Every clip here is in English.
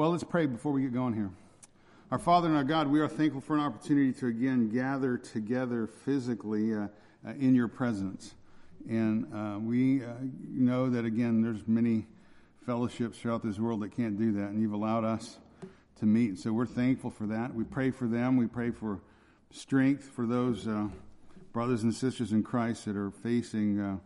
Well, let's pray before we get going here. Our Father and our God, we are thankful for an opportunity to again gather together physically uh, uh, in your presence. And uh, we uh, know that, again, there's many fellowships throughout this world that can't do that, and you've allowed us to meet. So we're thankful for that. We pray for them. We pray for strength for those uh, brothers and sisters in Christ that are facing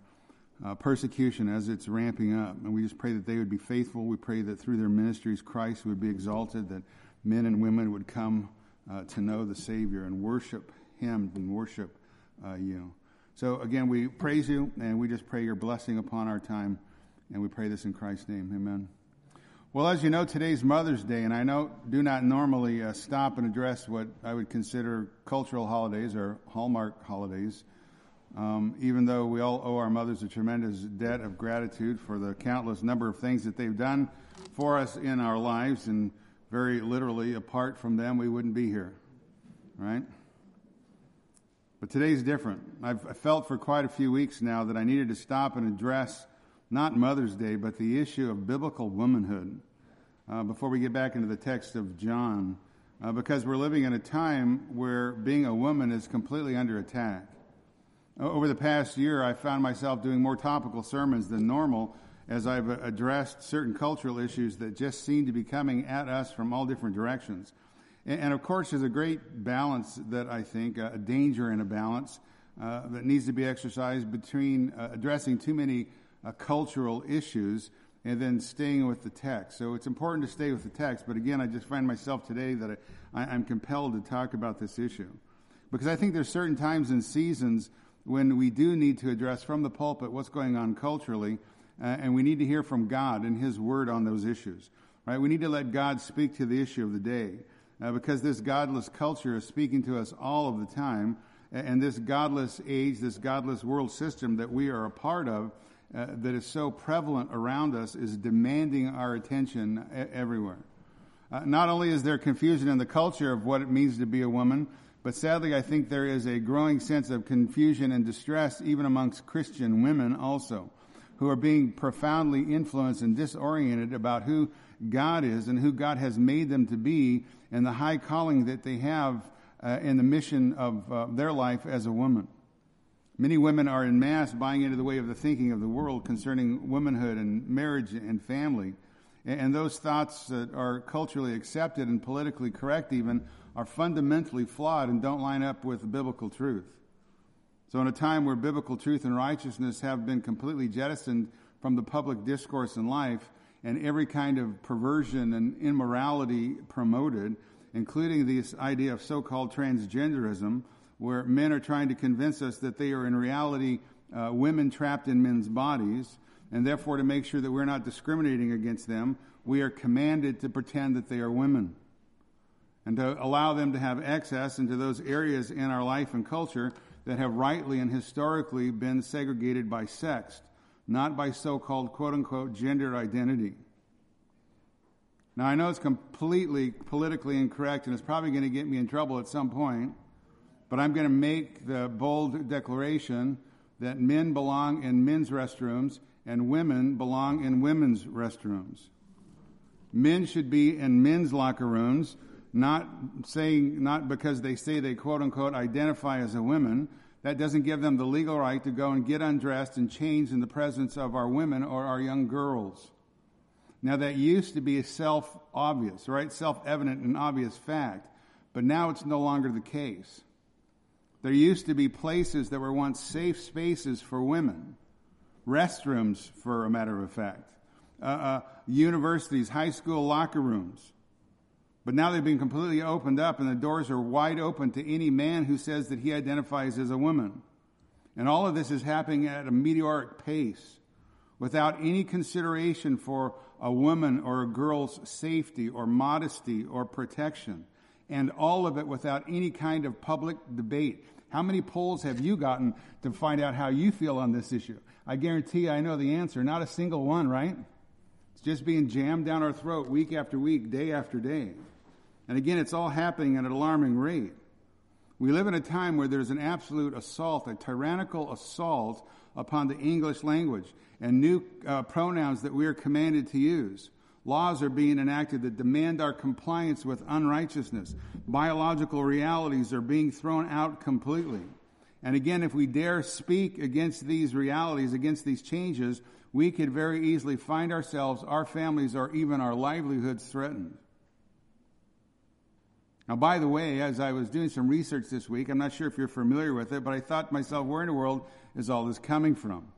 uh, persecution as it's ramping up. And we just pray that they would be faithful. We pray that through their ministries, Christ would be exalted, that men and women would come uh, to know the Savior and worship Him and worship uh, you. So, again, we praise you and we just pray your blessing upon our time. And we pray this in Christ's name. Amen. Well, as you know, today's Mother's Day, and I know do not normally uh, stop and address what I would consider cultural holidays or hallmark holidays. Um, even though we all owe our mothers a tremendous debt of gratitude for the countless number of things that they've done for us in our lives, and very literally, apart from them, we wouldn't be here, right? But today's different. I've felt for quite a few weeks now that I needed to stop and address not Mother's Day, but the issue of biblical womanhood uh, before we get back into the text of John, uh, because we're living in a time where being a woman is completely under attack. Over the past year, I found myself doing more topical sermons than normal as I've addressed certain cultural issues that just seem to be coming at us from all different directions. And, of course, there's a great balance that I think, a danger in a balance uh, that needs to be exercised between uh, addressing too many uh, cultural issues and then staying with the text. So it's important to stay with the text, but again, I just find myself today that I, I'm compelled to talk about this issue. Because I think there's certain times and seasons when we do need to address from the pulpit what's going on culturally, uh, and we need to hear from God and His Word on those issues. Right? We need to let God speak to the issue of the day, uh, because this godless culture is speaking to us all of the time, and this godless age, this godless world system that we are a part of, uh, that is so prevalent around us, is demanding our attention everywhere. Uh, not only is there confusion in the culture of what it means to be a woman, but sadly, I think there is a growing sense of confusion and distress even amongst Christian women also, who are being profoundly influenced and disoriented about who God is and who God has made them to be and the high calling that they have uh, in the mission of uh, their life as a woman. Many women are in mass buying into the way of the thinking of the world concerning womanhood and marriage and family. And those thoughts that are culturally accepted and politically correct even are fundamentally flawed and don't line up with biblical truth. So, in a time where biblical truth and righteousness have been completely jettisoned from the public discourse in life, and every kind of perversion and immorality promoted, including this idea of so called transgenderism, where men are trying to convince us that they are in reality uh, women trapped in men's bodies, and therefore to make sure that we're not discriminating against them, we are commanded to pretend that they are women and to allow them to have access into those areas in our life and culture that have rightly and historically been segregated by sex, not by so called quote unquote gender identity. Now, I know it's completely politically incorrect and it's probably going to get me in trouble at some point, but I'm going to make the bold declaration that men belong in men's restrooms and women belong in women's restrooms. Men should be in men's locker rooms not saying, not because they say they quote unquote identify as a woman. That doesn't give them the legal right to go and get undressed and change in the presence of our women or our young girls. Now that used to be a self obvious, right? Self evident and obvious fact. But now it's no longer the case. There used to be places that were once safe spaces for women, restrooms, for a matter of fact, uh, uh, universities, high school locker rooms. But now they've been completely opened up and the doors are wide open to any man who says that he identifies as a woman. And all of this is happening at a meteoric pace without any consideration for a woman or a girl's safety or modesty or protection. And all of it without any kind of public debate. How many polls have you gotten to find out how you feel on this issue? I guarantee I know the answer. Not a single one, right? It's just being jammed down our throat week after week, day after day. And again, it's all happening at an alarming rate. We live in a time where there's an absolute assault, a tyrannical assault upon the English language and new uh, pronouns that we are commanded to use, Laws are being enacted that demand our compliance with unrighteousness. Biological realities are being thrown out completely. And again, if we dare speak against these realities, against these changes, we could very easily find ourselves, our families, or even our livelihoods threatened. Now, by the way, as I was doing some research this week, I'm not sure if you're familiar with it, but I thought to myself, where in the world is all this coming from?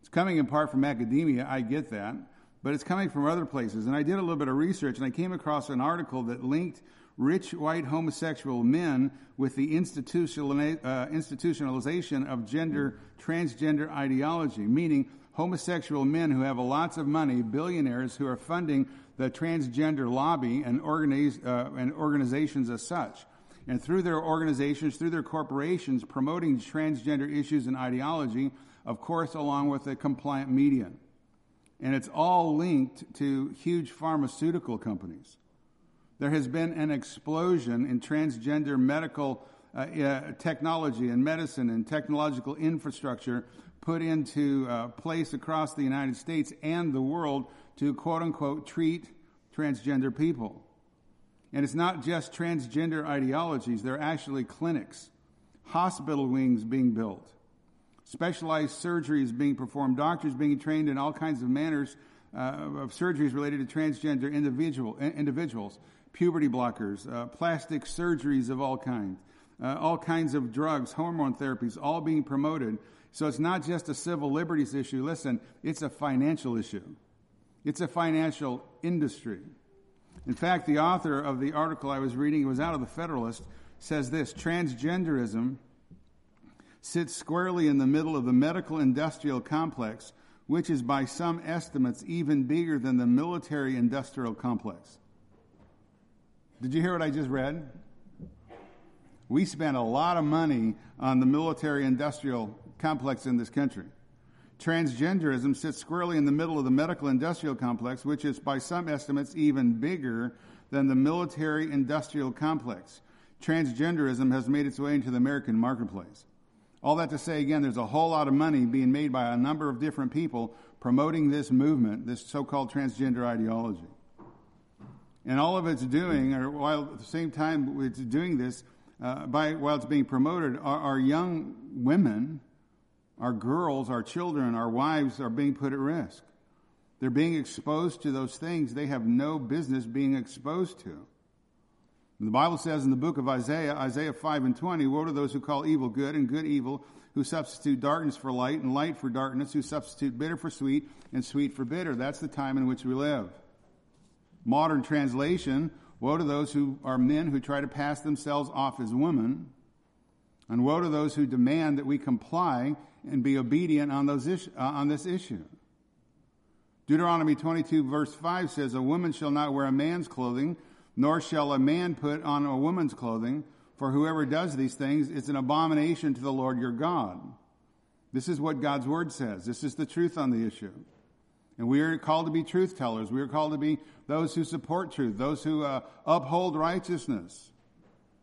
It's coming in part from academia, I get that, but it's coming from other places. And I did a little bit of research and I came across an article that linked rich white homosexual men with the uh, institutionalization of gender, transgender ideology, meaning homosexual men who have lots of money, billionaires who are funding the transgender lobby and, organize, uh, and organizations as such. And through their organizations, through their corporations, promoting transgender issues and ideology, of course, along with the compliant media. And it's all linked to huge pharmaceutical companies. There has been an explosion in transgender medical uh, uh, technology and medicine and technological infrastructure put into uh, place across the United States and the world to quote unquote treat transgender people. And it's not just transgender ideologies, they're actually clinics, hospital wings being built, specialized surgeries being performed, doctors being trained in all kinds of manners uh, of surgeries related to transgender individual, individuals, puberty blockers, uh, plastic surgeries of all kinds, uh, all kinds of drugs, hormone therapies, all being promoted. So it's not just a civil liberties issue. Listen, it's a financial issue. It's a financial industry. In fact, the author of the article I was reading, it was out of the Federalist, says this transgenderism sits squarely in the middle of the medical industrial complex, which is by some estimates even bigger than the military industrial complex. Did you hear what I just read? We spend a lot of money on the military industrial complex in this country. Transgenderism sits squarely in the middle of the medical industrial complex, which is by some estimates even bigger than the military industrial complex. Transgenderism has made its way into the American marketplace. All that to say, again, there's a whole lot of money being made by a number of different people promoting this movement, this so called transgender ideology. And all of it's doing, or while at the same time it's doing this, uh, by, while it's being promoted, are, are young women our girls, our children, our wives are being put at risk. They're being exposed to those things they have no business being exposed to. And the Bible says in the book of Isaiah, Isaiah 5 and 20, Woe to those who call evil good and good evil, who substitute darkness for light and light for darkness, who substitute bitter for sweet and sweet for bitter. That's the time in which we live. Modern translation, Woe to those who are men who try to pass themselves off as women, and woe to those who demand that we comply and be obedient on, those is, uh, on this issue. Deuteronomy 22 verse 5 says, A woman shall not wear a man's clothing, nor shall a man put on a woman's clothing, for whoever does these things is an abomination to the Lord your God. This is what God's word says. This is the truth on the issue. And we are called to be truth tellers. We are called to be those who support truth, those who uh, uphold righteousness.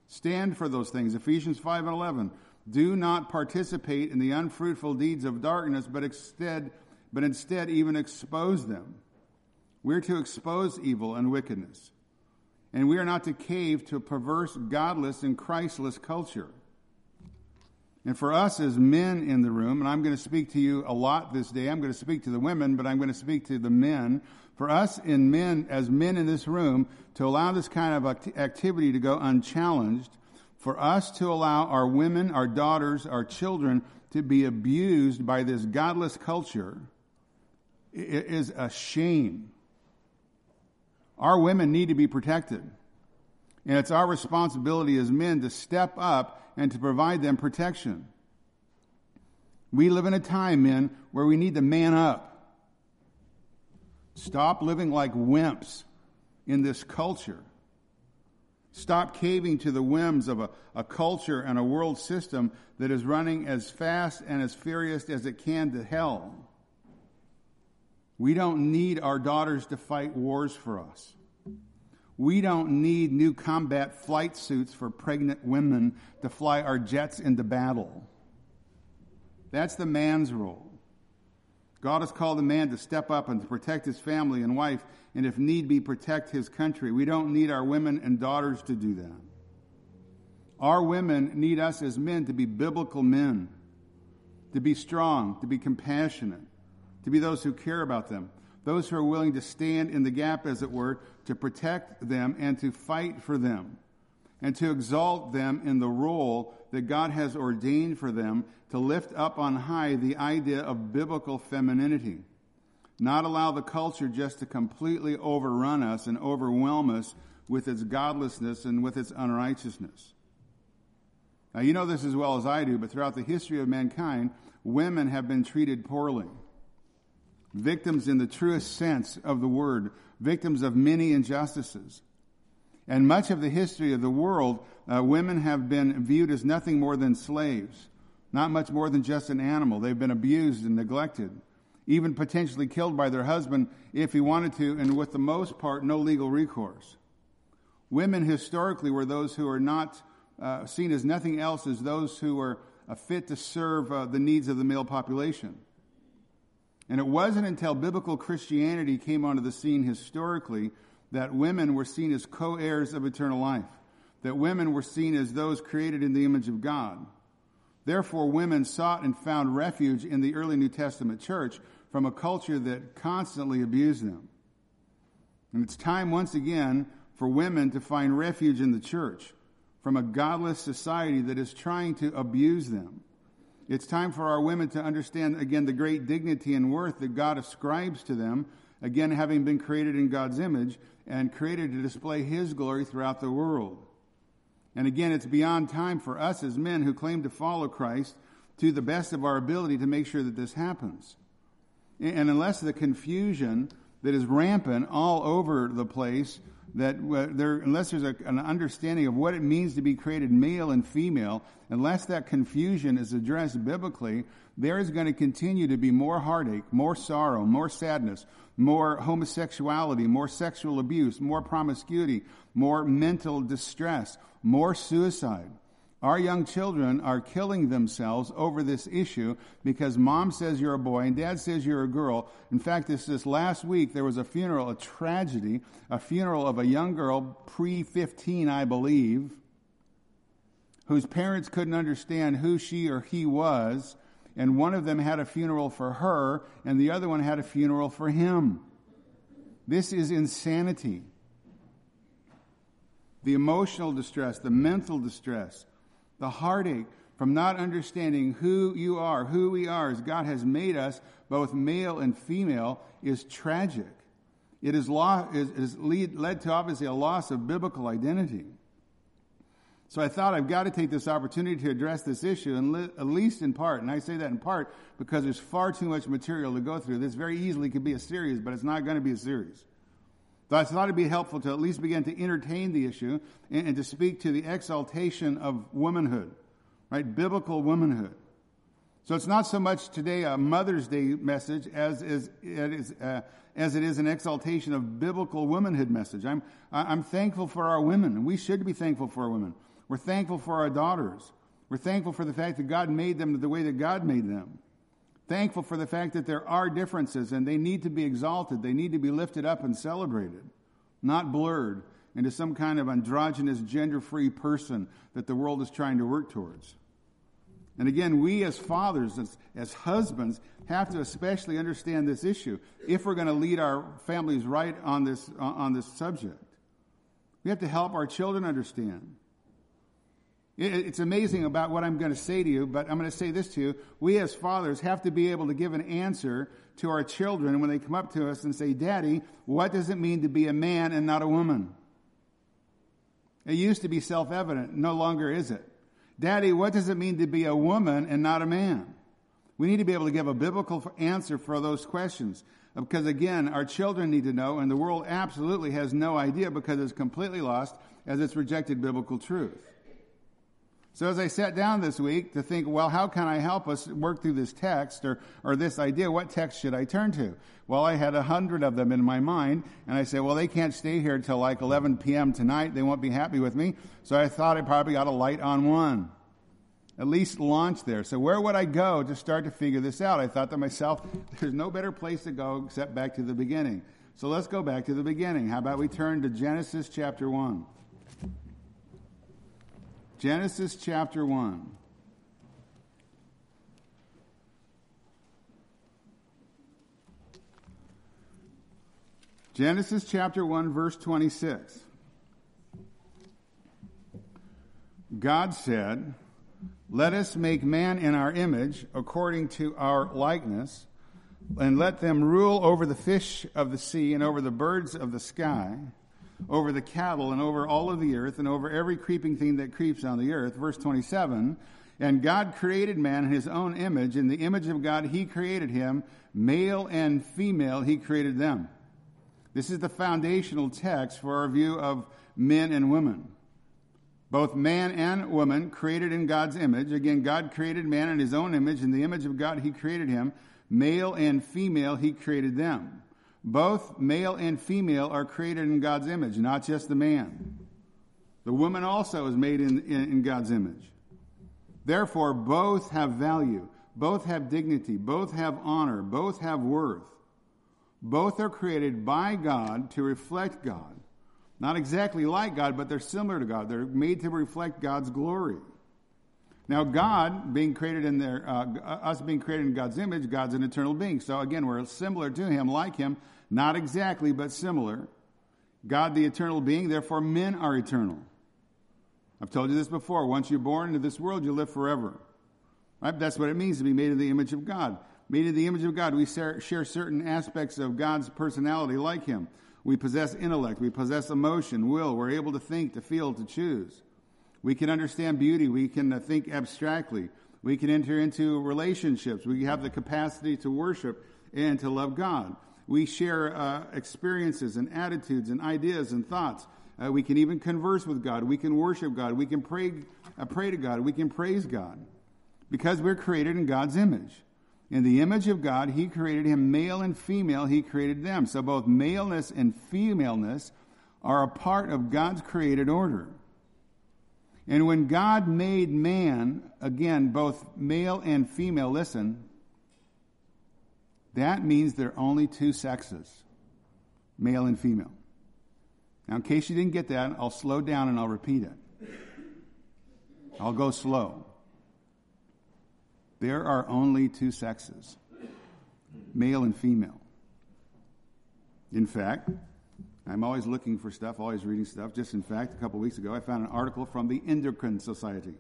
Stand for those things. Ephesians 5 and 11. Do not participate in the unfruitful deeds of darkness, but instead, but instead even expose them. We're to expose evil and wickedness. And we are not to cave to a perverse, godless, and Christless culture. And for us as men in the room, and I'm going to speak to you a lot this day, I'm going to speak to the women, but I'm going to speak to the men. For us in men, as men in this room, to allow this kind of activity to go unchallenged for us to allow our women, our daughters, our children to be abused by this godless culture is a shame. Our women need to be protected. And it's our responsibility as men to step up and to provide them protection. We live in a time, men, where we need to man up. Stop living like wimps in this culture. Stop caving to the whims of a, a culture and a world system that is running as fast and as furious as it can to hell. We don't need our daughters to fight wars for us. We don't need new combat flight suits for pregnant women to fly our jets into battle. That's the man's role. God has called a man to step up and to protect his family and wife, and if need be, protect his country. We don't need our women and daughters to do that. Our women need us as men to be biblical men, to be strong, to be compassionate, to be those who care about them, those who are willing to stand in the gap, as it were, to protect them and to fight for them, and to exalt them in the role that God has ordained for them to lift up on high the idea of biblical femininity. Not allow the culture just to completely overrun us and overwhelm us with its godlessness and with its unrighteousness. Now, you know this as well as I do, but throughout the history of mankind, women have been treated poorly. Victims in the truest sense of the word, victims of many injustices. And much of the history of the world, uh, women have been viewed as nothing more than slaves, not much more than just an animal. They've been abused and neglected, even potentially killed by their husband if he wanted to, and with the most part, no legal recourse. Women historically were those who are not uh, seen as nothing else as those who were uh, fit to serve uh, the needs of the male population. And it wasn't until biblical Christianity came onto the scene historically that women were seen as co heirs of eternal life, that women were seen as those created in the image of God. Therefore, women sought and found refuge in the early New Testament church from a culture that constantly abused them. And it's time once again for women to find refuge in the church from a godless society that is trying to abuse them. It's time for our women to understand again the great dignity and worth that God ascribes to them, again, having been created in God's image and created to display His glory throughout the world. And again, it's beyond time for us as men who claim to follow Christ to the best of our ability to make sure that this happens. And unless the confusion that is rampant all over the place that there, unless there's a, an understanding of what it means to be created male and female, unless that confusion is addressed biblically, there is going to continue to be more heartache, more sorrow, more sadness, more homosexuality, more sexual abuse, more promiscuity, more mental distress, more suicide. Our young children are killing themselves over this issue because mom says you're a boy and dad says you're a girl. In fact, this, this last week there was a funeral, a tragedy, a funeral of a young girl, pre 15, I believe, whose parents couldn't understand who she or he was. And one of them had a funeral for her, and the other one had a funeral for him. This is insanity. The emotional distress, the mental distress, the heartache from not understanding who you are, who we are, as God has made us, both male and female, is tragic. It has lead, led to obviously a loss of biblical identity. So I thought I've got to take this opportunity to address this issue, and li- at least in part. And I say that in part because there's far too much material to go through. This very easily could be a series, but it's not going to be a series. I thought it'd be helpful to at least begin to entertain the issue and, and to speak to the exaltation of womanhood, right? Biblical womanhood. So it's not so much today a Mother's Day message as is, it is, uh, as it is an exaltation of biblical womanhood message. I'm, I'm thankful for our women, we should be thankful for our women. We're thankful for our daughters. We're thankful for the fact that God made them the way that God made them thankful for the fact that there are differences and they need to be exalted. They need to be lifted up and celebrated, not blurred into some kind of androgynous, gender free person that the world is trying to work towards. And again, we as fathers, as, as husbands, have to especially understand this issue if we're going to lead our families right on this, on this subject. We have to help our children understand. It's amazing about what I'm going to say to you, but I'm going to say this to you. We as fathers have to be able to give an answer to our children when they come up to us and say, Daddy, what does it mean to be a man and not a woman? It used to be self evident. No longer is it. Daddy, what does it mean to be a woman and not a man? We need to be able to give a biblical answer for those questions. Because again, our children need to know, and the world absolutely has no idea because it's completely lost as it's rejected biblical truth. So as I sat down this week to think, well, how can I help us work through this text or, or this idea? What text should I turn to? Well, I had a hundred of them in my mind, and I said, well, they can't stay here till like 11 p.m. tonight. They won't be happy with me. So I thought I probably ought to light on one. at least launch there. So where would I go to start to figure this out? I thought to myself, there's no better place to go except back to the beginning. So let's go back to the beginning. How about we turn to Genesis chapter 1? Genesis chapter 1. Genesis chapter 1, verse 26. God said, Let us make man in our image, according to our likeness, and let them rule over the fish of the sea, and over the birds of the sky, over the cattle, and over all of the earth, and over every creeping thing that creeps on the earth. Verse 27. And God created man in his own image. In the image of God, he created him. Male and female, he created them. This is the foundational text for our view of men and women. Both man and woman created in God's image. Again, God created man in his own image. In the image of God, he created him. Male and female, he created them. Both male and female are created in God's image, not just the man. The woman also is made in, in, in God's image. Therefore, both have value, both have dignity, both have honor, both have worth. Both are created by God to reflect God. Not exactly like God, but they're similar to God. They're made to reflect God's glory. Now, God being created in their, uh, us being created in God's image, God's an eternal being. So again, we're similar to Him, like Him, not exactly, but similar. God, the eternal being, therefore men are eternal. I've told you this before. Once you're born into this world, you live forever. Right? That's what it means to be made in the image of God made in the image of God. We share certain aspects of God's personality like Him. We possess intellect. We possess emotion, will. We're able to think, to feel, to choose. We can understand beauty. We can uh, think abstractly. We can enter into relationships. We have the capacity to worship and to love God. We share uh, experiences and attitudes and ideas and thoughts. Uh, we can even converse with God. We can worship God. We can pray, uh, pray to God. We can praise God because we're created in God's image. In the image of God, He created him male and female, He created them. So both maleness and femaleness are a part of God's created order. And when God made man, again, both male and female, listen, that means there are only two sexes male and female. Now, in case you didn't get that, I'll slow down and I'll repeat it. I'll go slow. There are only two sexes male and female. In fact, I'm always looking for stuff, always reading stuff. Just in fact, a couple weeks ago, I found an article from the Endocrine Society.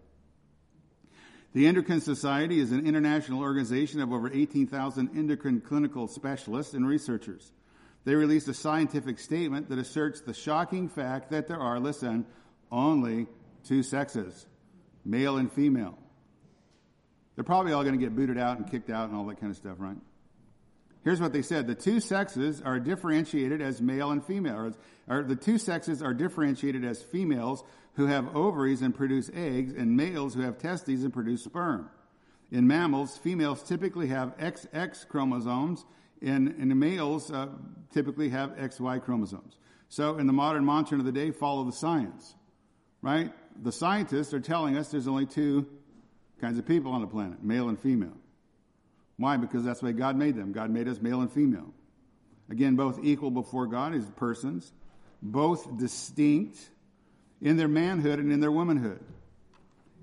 The Endocrine Society is an international organization of over 18,000 endocrine clinical specialists and researchers. They released a scientific statement that asserts the shocking fact that there are, listen, only two sexes, male and female. They're probably all going to get booted out and kicked out and all that kind of stuff, right? Here's what they said. The two sexes are differentiated as male and female. Or, or the two sexes are differentiated as females who have ovaries and produce eggs and males who have testes and produce sperm. In mammals, females typically have XX chromosomes and, and males uh, typically have XY chromosomes. So in the modern mantra of the day, follow the science, right? The scientists are telling us there's only two kinds of people on the planet, male and female. Why? Because that's the way God made them. God made us male and female. Again, both equal before God as persons, both distinct in their manhood and in their womanhood.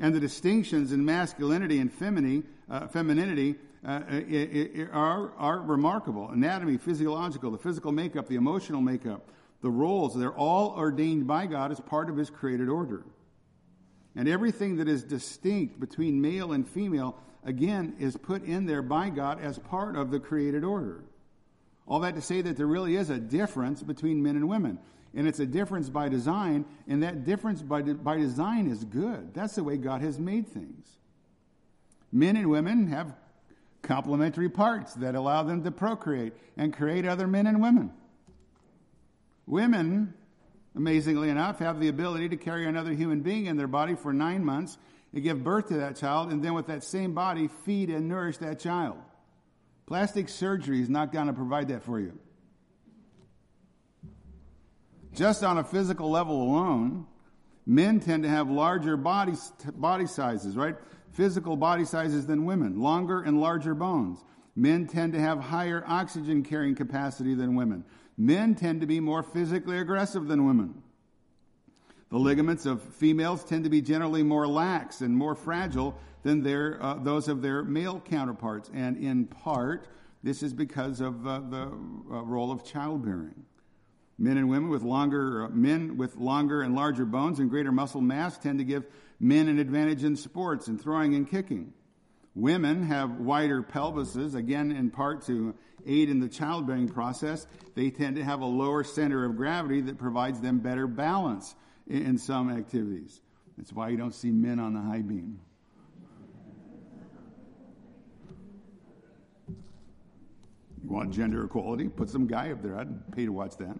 And the distinctions in masculinity and femininity, uh, femininity uh, are, are remarkable. Anatomy, physiological, the physical makeup, the emotional makeup, the roles, they're all ordained by God as part of His created order. And everything that is distinct between male and female, again, is put in there by God as part of the created order. All that to say that there really is a difference between men and women. And it's a difference by design, and that difference by, de- by design is good. That's the way God has made things. Men and women have complementary parts that allow them to procreate and create other men and women. Women amazingly enough, have the ability to carry another human being in their body for nine months and give birth to that child, and then with that same body, feed and nourish that child. Plastic surgery is not going to provide that for you. Just on a physical level alone, men tend to have larger body, body sizes, right? physical body sizes than women, longer and larger bones. Men tend to have higher oxygen carrying capacity than women. Men tend to be more physically aggressive than women. The ligaments of females tend to be generally more lax and more fragile than their, uh, those of their male counterparts. And in part, this is because of uh, the uh, role of childbearing. Men and women with longer, uh, men with longer and larger bones and greater muscle mass tend to give men an advantage in sports and throwing and kicking. Women have wider pelvises, again, in part to aid in the childbearing process. They tend to have a lower center of gravity that provides them better balance in, some activities. That's why you don't see men on the high beam. You want gender equality? Put some guy up there. I'd pay to watch that.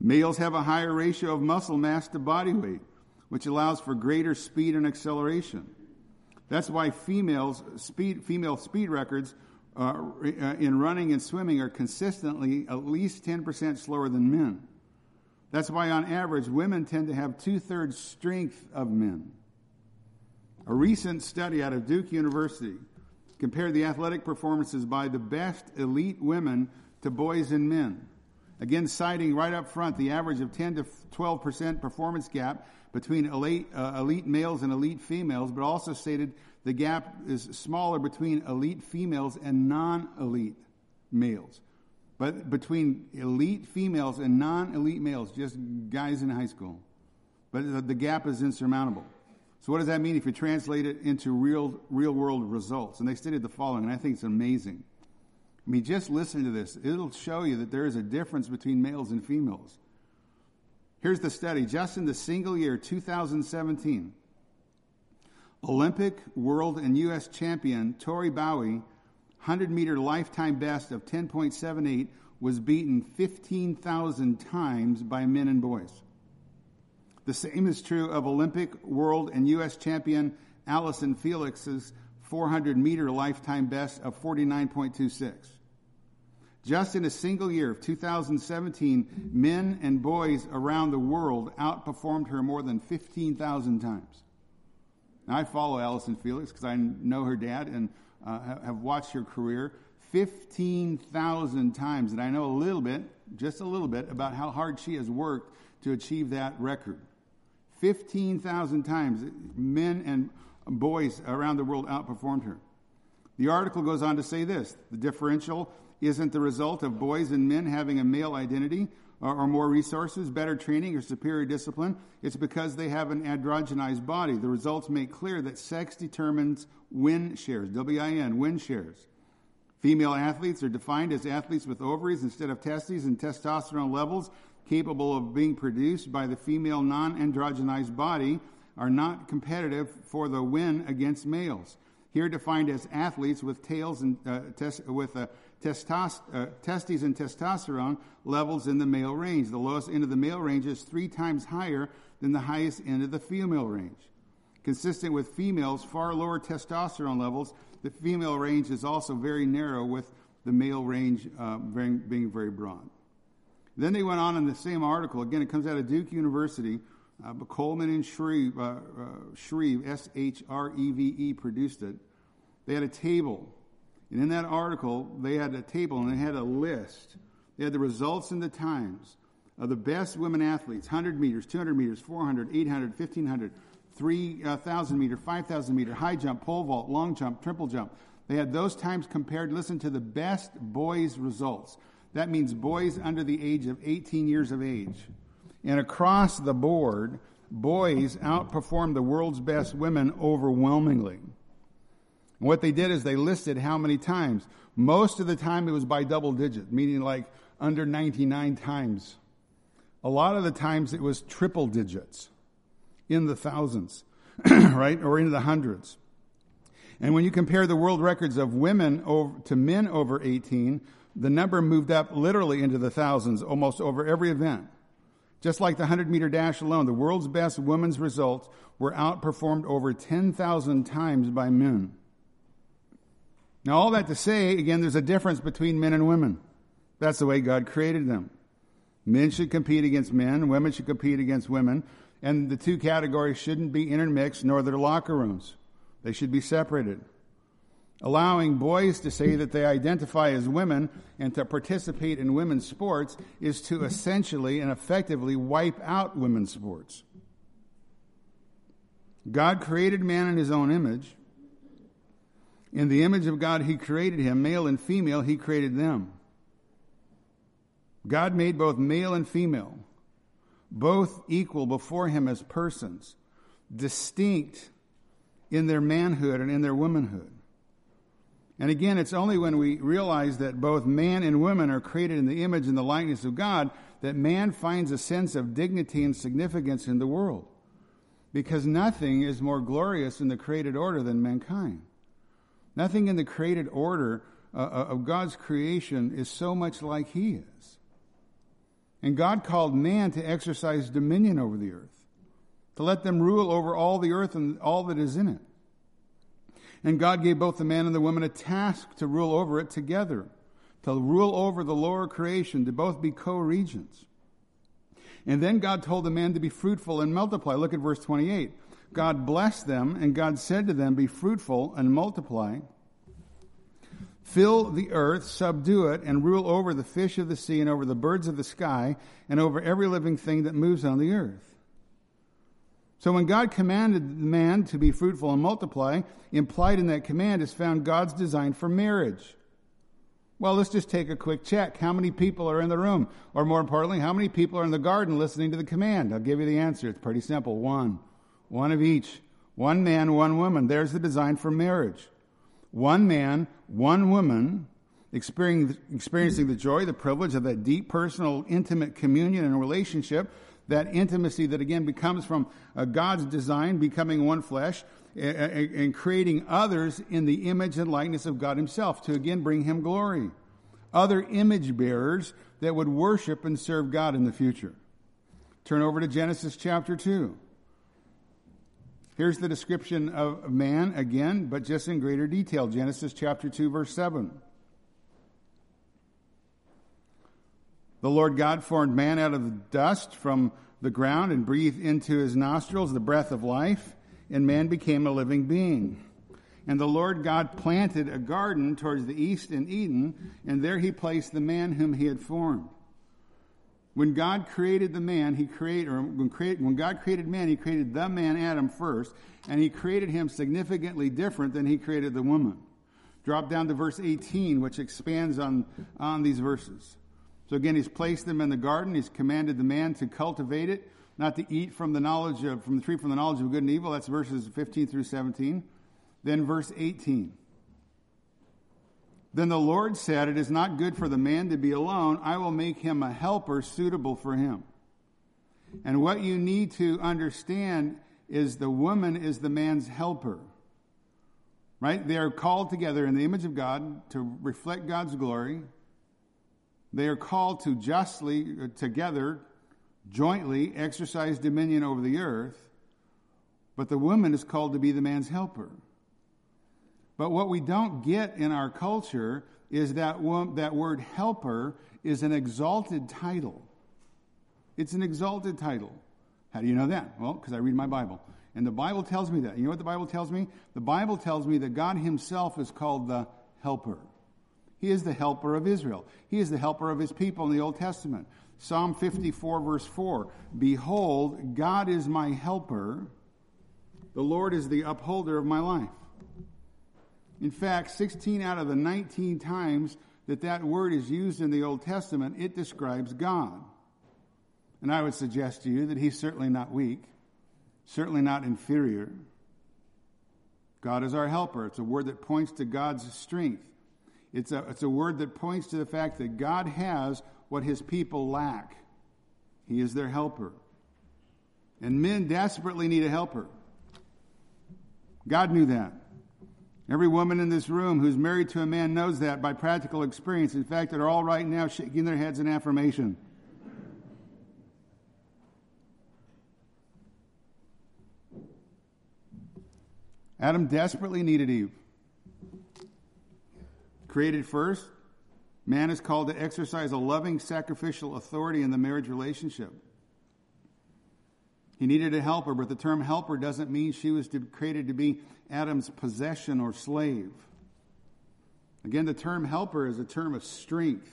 Males have a higher ratio of muscle mass to body weight which allows for greater speed and acceleration. That's why females speed, female speed records uh, uh in running and swimming are consistently at least 10% slower than men. That's why, on average, women tend to have two thirds strength of men. A recent study out of Duke University compared the athletic performances by the best elite women to boys and men. Again, citing right up front the average of 10 to 12% performance gap between elite, uh, elite males and elite females, but also stated the gap is smaller between elite females and non elite males. But between elite females and non elite males, just guys in high school. But the gap is insurmountable. So, what does that mean if you translate it into real, real world results? And they stated the following, and I think it's amazing. I mean, just listen to this. It'll show you that there is a difference between males and females. Here's the study. Just in the single year 2017, Olympic, world, and U.S. champion Tori Bowie, 100 meter lifetime best of 10.78, was beaten 15,000 times by men and boys. The same is true of Olympic, world, and U.S. champion Allyson Felix's 400 meter lifetime best of 49.26. Just in a single year of 2017, men and boys around the world outperformed her more than 15,000 times. Now, I follow Allyson Felix because I know her dad and uh, have watched her career 15,000 times. And I know a little bit, just a little bit, about how hard she has worked to achieve that record. 15,000 times, men and boys around the world outperformed her. The article goes on to say this the differential isn't the result of boys and men having a male identity or, or more resources, better training, or superior discipline. It's because they have an androgenized body. The results make clear that sex determines win shares, W I N, win shares. Female athletes are defined as athletes with ovaries instead of testes and testosterone levels capable of being produced by the female non androgenized body are not competitive for the win against males. Here defined as athletes with tails and uh, tes- with a uh, testes and testosterone levels in the male range. The lowest end of the male range is three times higher than the highest end of the female range. Consistent with females' far lower testosterone levels, the female range is also very narrow, with the male range uh, being very broad. Then they went on in the same article. Again, it comes out of Duke University. Uh, but Coleman and Shreve, uh, uh, Shreve S H R E V E, produced it. They had a table and in that article, they had a table and they had a list. They had the results and the times of the best women athletes 100 meters, 200 meters, 400, 800, 1500, 3,000 uh, meter, 5,000 meter, high jump, pole vault, long jump, triple jump. They had those times compared, listen to the best boys' results. That means boys under the age of 18 years of age. And across the board, boys outperformed the world's best women overwhelmingly. And what they did is they listed how many times. Most of the time it was by double digit, meaning like under 99 times. A lot of the times it was triple digits in the thousands, right? Or into the hundreds. And when you compare the world records of women over, to men over 18, the number moved up literally into the thousands almost over every event. Just like the 100 meter dash alone, the world's best women's results were outperformed over 10,000 times by men. Now, all that to say, again, there's a difference between men and women. That's the way God created them. Men should compete against men, women should compete against women. And the two categories shouldn't be intermixed, nor their locker rooms. They should be separated. Allowing boys to say that they identify as women and to participate in women's sports is to essentially and effectively wipe out women's sports. God created man in his own image. In the image of God, he created him. Male and female, he created them. God made both male and female, both equal before him as persons, distinct in their manhood and in their womanhood. And again, it's only when we realize that both man and woman are created in the image and the likeness of God that man finds a sense of dignity and significance in the world. Because nothing is more glorious in the created order than mankind. Nothing in the created order uh, uh, of God's creation is so much like He is. And God called man to exercise dominion over the earth, to let them rule over all the earth and all that is in it. And God gave both the man and the woman a task to rule over it together, to rule over the lower creation, to both be co regents. And then God told the man to be fruitful and multiply. Look at verse 28. God blessed them, and God said to them, Be fruitful and multiply. Fill the earth, subdue it, and rule over the fish of the sea, and over the birds of the sky, and over every living thing that moves on the earth. So when God commanded man to be fruitful and multiply, implied in that command is found God's design for marriage. Well, let's just take a quick check. How many people are in the room? Or more importantly, how many people are in the garden listening to the command? I'll give you the answer. It's pretty simple. One. One of each. One man, one woman. There's the design for marriage. One man, one woman, experiencing the joy, the privilege of that deep, personal, intimate communion and relationship that intimacy that again becomes from uh, God's design, becoming one flesh, and creating others in the image and likeness of God Himself to again bring Him glory. Other image bearers that would worship and serve God in the future. Turn over to Genesis chapter 2. Here's the description of man again, but just in greater detail. Genesis chapter 2, verse 7. The Lord God formed man out of the dust from the ground and breathed into his nostrils the breath of life, and man became a living being. And the Lord God planted a garden towards the east in Eden, and there he placed the man whom he had formed. When God created the man, he created, or when, create, when God created man, he created the man Adam first, and he created him significantly different than he created the woman. Drop down to verse 18, which expands on, on these verses. So again, he's placed them in the garden. He's commanded the man to cultivate it, not to eat from the knowledge of, from the tree from the knowledge of good and evil. That's verses 15 through 17. Then verse 18. Then the Lord said, It is not good for the man to be alone. I will make him a helper suitable for him. And what you need to understand is the woman is the man's helper. Right? They are called together in the image of God to reflect God's glory they are called to justly, uh, together, jointly exercise dominion over the earth, but the woman is called to be the man's helper. But what we don't get in our culture is that, that word helper is an exalted title. It's an exalted title. How do you know that? Well, because I read my Bible. And the Bible tells me that. You know what the Bible tells me? The Bible tells me that God Himself is called the helper. He is the helper of Israel. He is the helper of his people in the Old Testament. Psalm 54, verse 4 Behold, God is my helper. The Lord is the upholder of my life. In fact, 16 out of the 19 times that that word is used in the Old Testament, it describes God. And I would suggest to you that he's certainly not weak, certainly not inferior. God is our helper. It's a word that points to God's strength. It's a, it's a word that points to the fact that God has what his people lack. He is their helper. And men desperately need a helper. God knew that. Every woman in this room who's married to a man knows that by practical experience. In fact, they're all right now shaking their heads in affirmation. Adam desperately needed Eve. Created first, man is called to exercise a loving sacrificial authority in the marriage relationship. He needed a helper, but the term helper doesn't mean she was created to be Adam's possession or slave. Again, the term helper is a term of strength.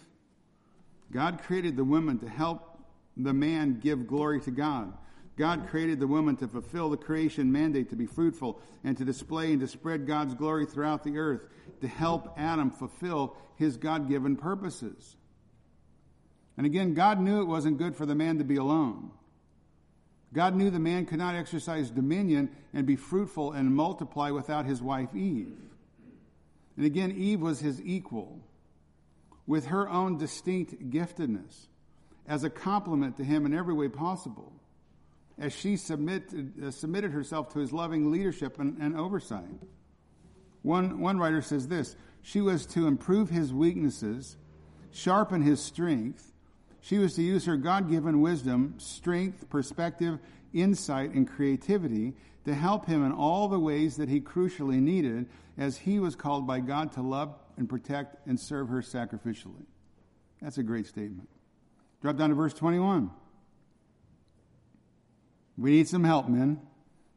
God created the woman to help the man give glory to God. God created the woman to fulfill the creation mandate to be fruitful and to display and to spread God's glory throughout the earth, to help Adam fulfill his God given purposes. And again, God knew it wasn't good for the man to be alone. God knew the man could not exercise dominion and be fruitful and multiply without his wife Eve. And again, Eve was his equal with her own distinct giftedness as a complement to him in every way possible as she submitted, uh, submitted herself to his loving leadership and, and oversight. One, one writer says this She was to improve his weaknesses, sharpen his strength. She was to use her God given wisdom, strength, perspective, insight, and creativity to help him in all the ways that he crucially needed as he was called by God to love and protect and serve her sacrificially. That's a great statement. Drop down to verse 21. We need some help, men.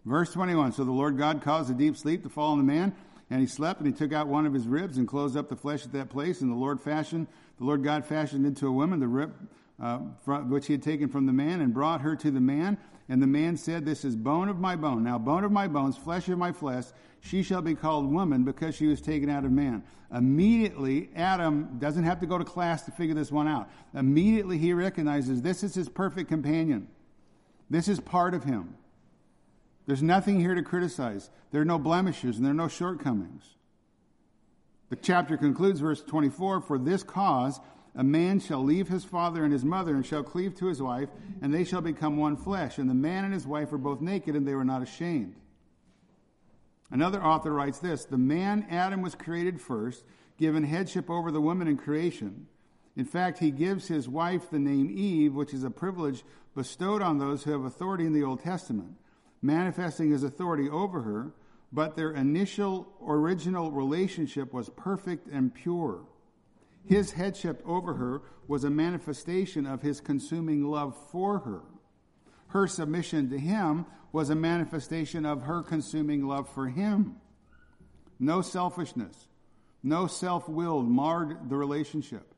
Verse 21 So the Lord God caused a deep sleep to fall on the man, and he slept, and he took out one of his ribs and closed up the flesh at that place. And the Lord fashioned, the Lord God fashioned into a woman the rib uh, which he had taken from the man, and brought her to the man. And the man said, This is bone of my bone. Now, bone of my bones, flesh of my flesh, she shall be called woman because she was taken out of man. Immediately, Adam doesn't have to go to class to figure this one out. Immediately, he recognizes this is his perfect companion. This is part of him. There's nothing here to criticize. There are no blemishes and there are no shortcomings. The chapter concludes, verse 24 For this cause a man shall leave his father and his mother and shall cleave to his wife, and they shall become one flesh. And the man and his wife were both naked, and they were not ashamed. Another author writes this The man Adam was created first, given headship over the woman in creation. In fact, he gives his wife the name Eve, which is a privilege bestowed on those who have authority in the Old Testament, manifesting his authority over her, but their initial original relationship was perfect and pure. His headship over her was a manifestation of his consuming love for her. Her submission to him was a manifestation of her consuming love for him. No selfishness, no self willed marred the relationship.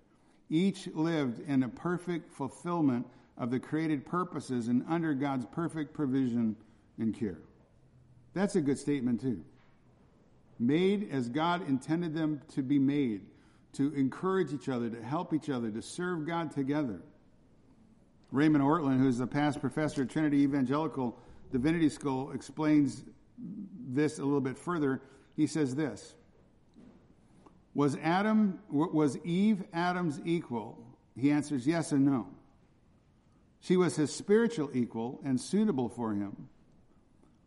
Each lived in a perfect fulfillment of the created purposes and under God's perfect provision and care. That's a good statement, too. Made as God intended them to be made, to encourage each other, to help each other, to serve God together. Raymond Ortlund, who's the past professor at Trinity Evangelical Divinity School, explains this a little bit further. He says this Was Adam was Eve Adam's equal? He answers yes and no. She was his spiritual equal and suitable for him,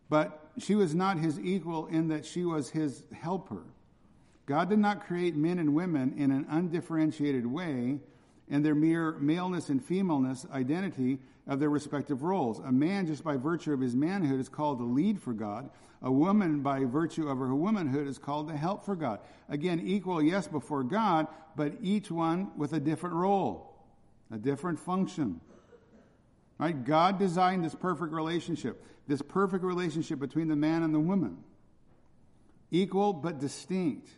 but she was not his equal in that she was his helper. God did not create men and women in an undifferentiated way in their mere maleness and femaleness identity of their respective roles. A man, just by virtue of his manhood, is called to lead for God. A woman, by virtue of her womanhood, is called to help for God. Again, equal, yes, before God, but each one with a different role, a different function. Right? God designed this perfect relationship, this perfect relationship between the man and the woman. Equal but distinct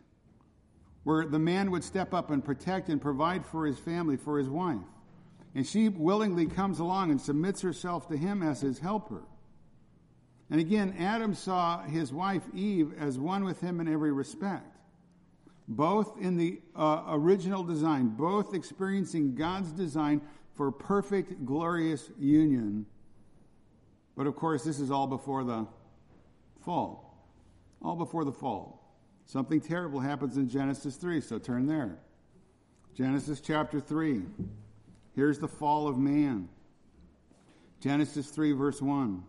where the man would step up and protect and provide for his family, for his wife. And she willingly comes along and submits herself to him as his helper. And again, Adam saw his wife Eve as one with him in every respect, both in the uh, original design, both experiencing God's design for perfect, glorious union. But of course, this is all before the fall. All before the fall. Something terrible happens in Genesis 3, so turn there. Genesis chapter 3. Here's the fall of man. Genesis 3, verse 1.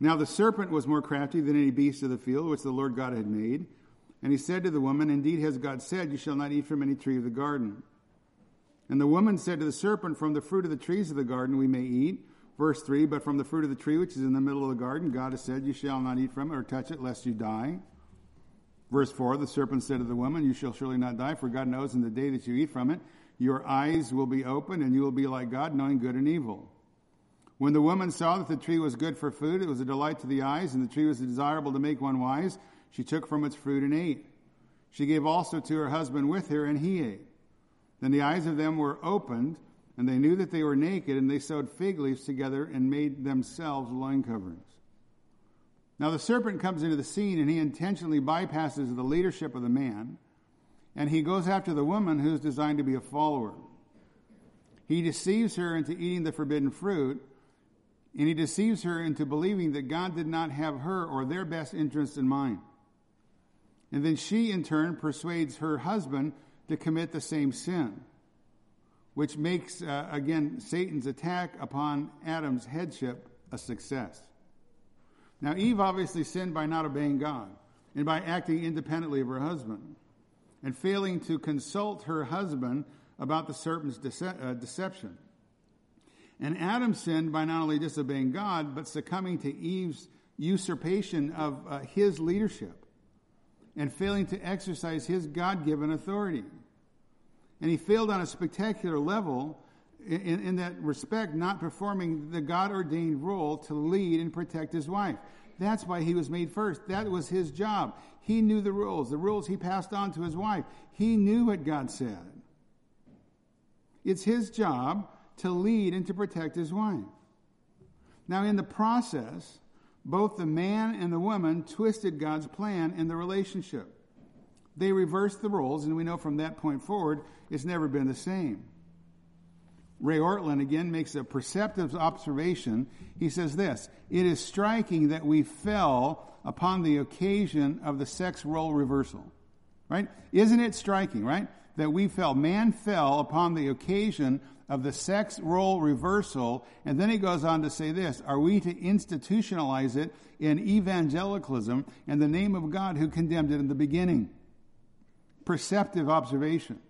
Now the serpent was more crafty than any beast of the field which the Lord God had made. And he said to the woman, Indeed has God said, You shall not eat from any tree of the garden. And the woman said to the serpent, From the fruit of the trees of the garden we may eat. Verse 3 But from the fruit of the tree which is in the middle of the garden, God has said, You shall not eat from it or touch it, lest you die. Verse 4 The serpent said to the woman, You shall surely not die, for God knows in the day that you eat from it, your eyes will be opened, and you will be like God, knowing good and evil. When the woman saw that the tree was good for food, it was a delight to the eyes, and the tree was desirable to make one wise, she took from its fruit and ate. She gave also to her husband with her, and he ate. Then the eyes of them were opened, and they knew that they were naked, and they sewed fig leaves together and made themselves loin coverings. Now the serpent comes into the scene, and he intentionally bypasses the leadership of the man, and he goes after the woman who is designed to be a follower. He deceives her into eating the forbidden fruit and he deceives her into believing that God did not have her or their best interests in mind. And then she, in turn, persuades her husband to commit the same sin, which makes, uh, again, Satan's attack upon Adam's headship a success. Now, Eve obviously sinned by not obeying God and by acting independently of her husband and failing to consult her husband about the serpent's dece- uh, deception. And Adam sinned by not only disobeying God, but succumbing to Eve's usurpation of uh, his leadership and failing to exercise his God given authority. And he failed on a spectacular level in, in that respect, not performing the God ordained role to lead and protect his wife. That's why he was made first. That was his job. He knew the rules, the rules he passed on to his wife. He knew what God said. It's his job to lead and to protect his wife. Now, in the process, both the man and the woman twisted God's plan in the relationship. They reversed the roles, and we know from that point forward, it's never been the same. Ray Ortlund again makes a perceptive observation. He says this It is striking that we fell upon the occasion of the sex role reversal. Right? Isn't it striking, right? That we fell. Man fell upon the occasion of the sex role reversal. And then he goes on to say this Are we to institutionalize it in evangelicalism in the name of God who condemned it in the beginning? Perceptive observation.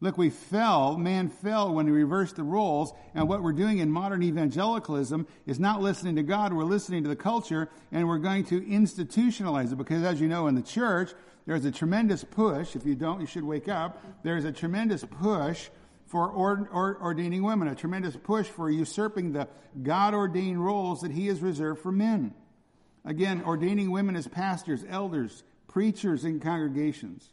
Look, we fell, man fell when he reversed the roles, and what we're doing in modern evangelicalism is not listening to God, we're listening to the culture, and we're going to institutionalize it. Because as you know, in the church, there's a tremendous push. If you don't, you should wake up. There's a tremendous push for ordaining women, a tremendous push for usurping the God ordained roles that He has reserved for men. Again, ordaining women as pastors, elders, preachers in congregations.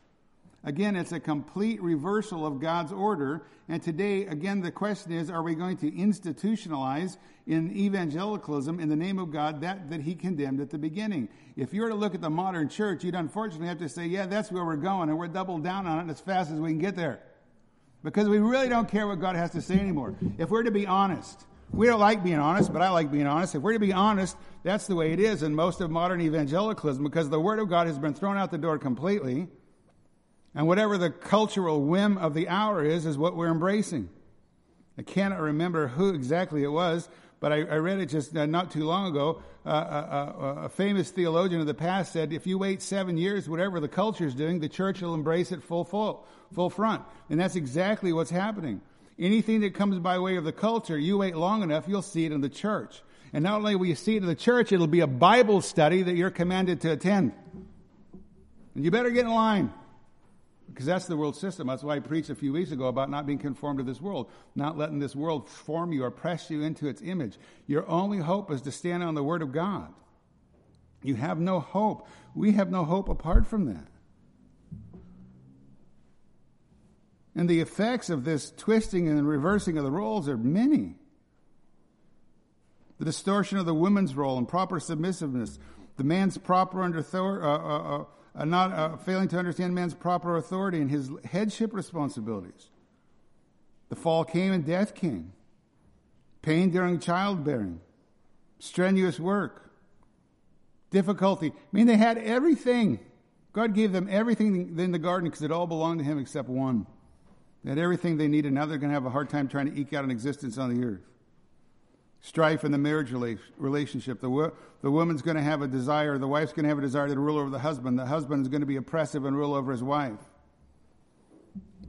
Again, it's a complete reversal of God's order. And today, again, the question is are we going to institutionalize in evangelicalism in the name of God that, that He condemned at the beginning? If you were to look at the modern church, you'd unfortunately have to say, yeah, that's where we're going, and we're double down on it as fast as we can get there because we really don't care what God has to say anymore. If we're to be honest, we don't like being honest, but I like being honest. If we're to be honest, that's the way it is in most of modern evangelicalism because the Word of God has been thrown out the door completely. And whatever the cultural whim of the hour is, is what we're embracing. I cannot remember who exactly it was, but I, I read it just uh, not too long ago. Uh, a, uh, uh, a, famous theologian of the past said, if you wait seven years, whatever the culture is doing, the church will embrace it full, full, full front. And that's exactly what's happening. Anything that comes by way of the culture, you wait long enough, you'll see it in the church. And not only will you see it in the church, it'll be a Bible study that you're commanded to attend. And you better get in line. Because that's the world system. That's why I preached a few weeks ago about not being conformed to this world, not letting this world form you or press you into its image. Your only hope is to stand on the Word of God. You have no hope. We have no hope apart from that. And the effects of this twisting and reversing of the roles are many. The distortion of the woman's role and proper submissiveness, the man's proper under uh, uh, uh, uh, not uh, failing to understand man's proper authority and his headship responsibilities. The fall came and death came. Pain during childbearing, strenuous work, difficulty. I mean, they had everything. God gave them everything in the garden because it all belonged to Him except one. They had everything they needed. Now they're going to have a hard time trying to eke out an existence on the earth strife in the marriage relationship. The, wo- the woman's going to have a desire, the wife's going to have a desire to rule over the husband. The husband is going to be oppressive and rule over his wife.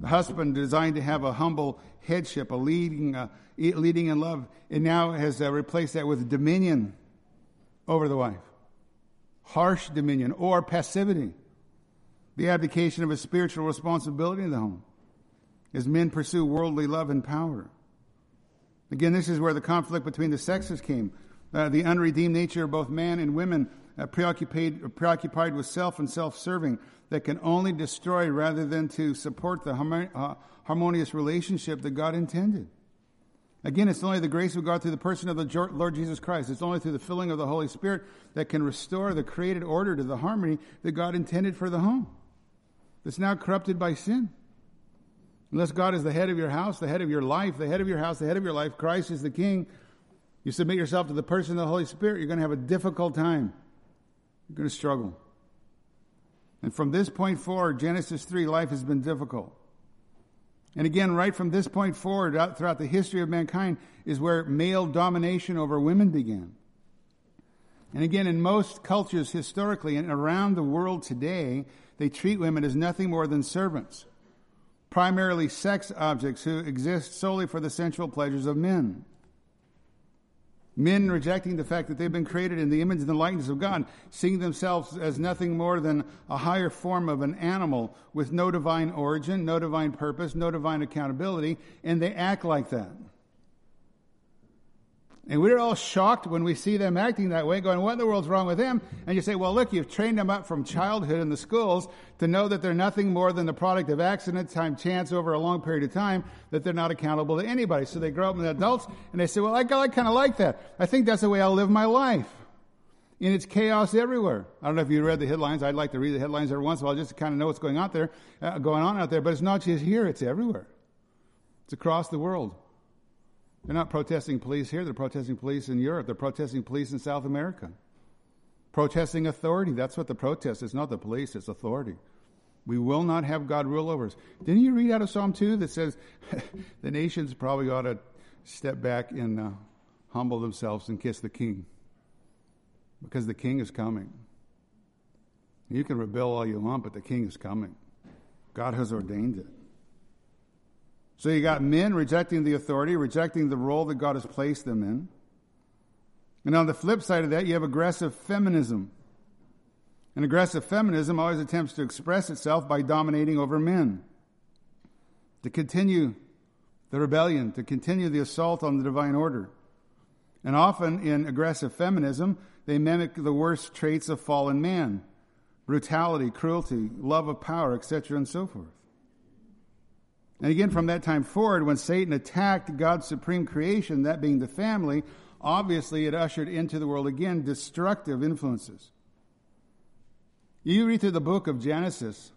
The husband designed to have a humble headship, a leading, uh, leading in love, and now has uh, replaced that with dominion over the wife. Harsh dominion or passivity. The abdication of a spiritual responsibility in the home as men pursue worldly love and power. Again, this is where the conflict between the sexes came. Uh, the unredeemed nature of both man and women, uh, preoccupied, preoccupied with self and self serving, that can only destroy rather than to support the uh, harmonious relationship that God intended. Again, it's only the grace of God through the person of the Lord Jesus Christ. It's only through the filling of the Holy Spirit that can restore the created order to the harmony that God intended for the home. That's now corrupted by sin. Unless God is the head of your house, the head of your life, the head of your house, the head of your life, Christ is the king, you submit yourself to the person of the Holy Spirit, you're going to have a difficult time. You're going to struggle. And from this point forward, Genesis 3, life has been difficult. And again, right from this point forward, throughout the history of mankind, is where male domination over women began. And again, in most cultures historically and around the world today, they treat women as nothing more than servants, primarily sex objects who exist solely for the sensual pleasures of men. Men rejecting the fact that they've been created in the image and the likeness of God, seeing themselves as nothing more than a higher form of an animal with no divine origin, no divine purpose, no divine accountability, and they act like that. And we're all shocked when we see them acting that way, going, what in the world's wrong with them? And you say, well, look, you've trained them up from childhood in the schools to know that they're nothing more than the product of accident, time, chance over a long period of time, that they're not accountable to anybody. So they grow up as adults and they say, well, I, I kind of like that. I think that's the way I'll live my life. And it's chaos everywhere. I don't know if you read the headlines. I'd like to read the headlines every once in a while just to kind of know what's going on there, uh, going on out there. But it's not just here; it's everywhere. It's across the world. They're not protesting police here, they're protesting police in Europe, they're protesting police in South America. Protesting authority, that's what the protest is, not the police, it's authority. We will not have God rule over us. Didn't you read out of Psalm 2 that says the nations probably ought to step back and uh, humble themselves and kiss the king? Because the king is coming. You can rebel all you want, but the king is coming. God has ordained it. So you got men rejecting the authority, rejecting the role that God has placed them in. And on the flip side of that, you have aggressive feminism. And aggressive feminism always attempts to express itself by dominating over men, to continue the rebellion, to continue the assault on the divine order. And often in aggressive feminism, they mimic the worst traits of fallen man brutality, cruelty, love of power, etc., and so forth. And again, from that time forward, when Satan attacked God's supreme creation, that being the family, obviously it ushered into the world again destructive influences. You read through the book of Genesis,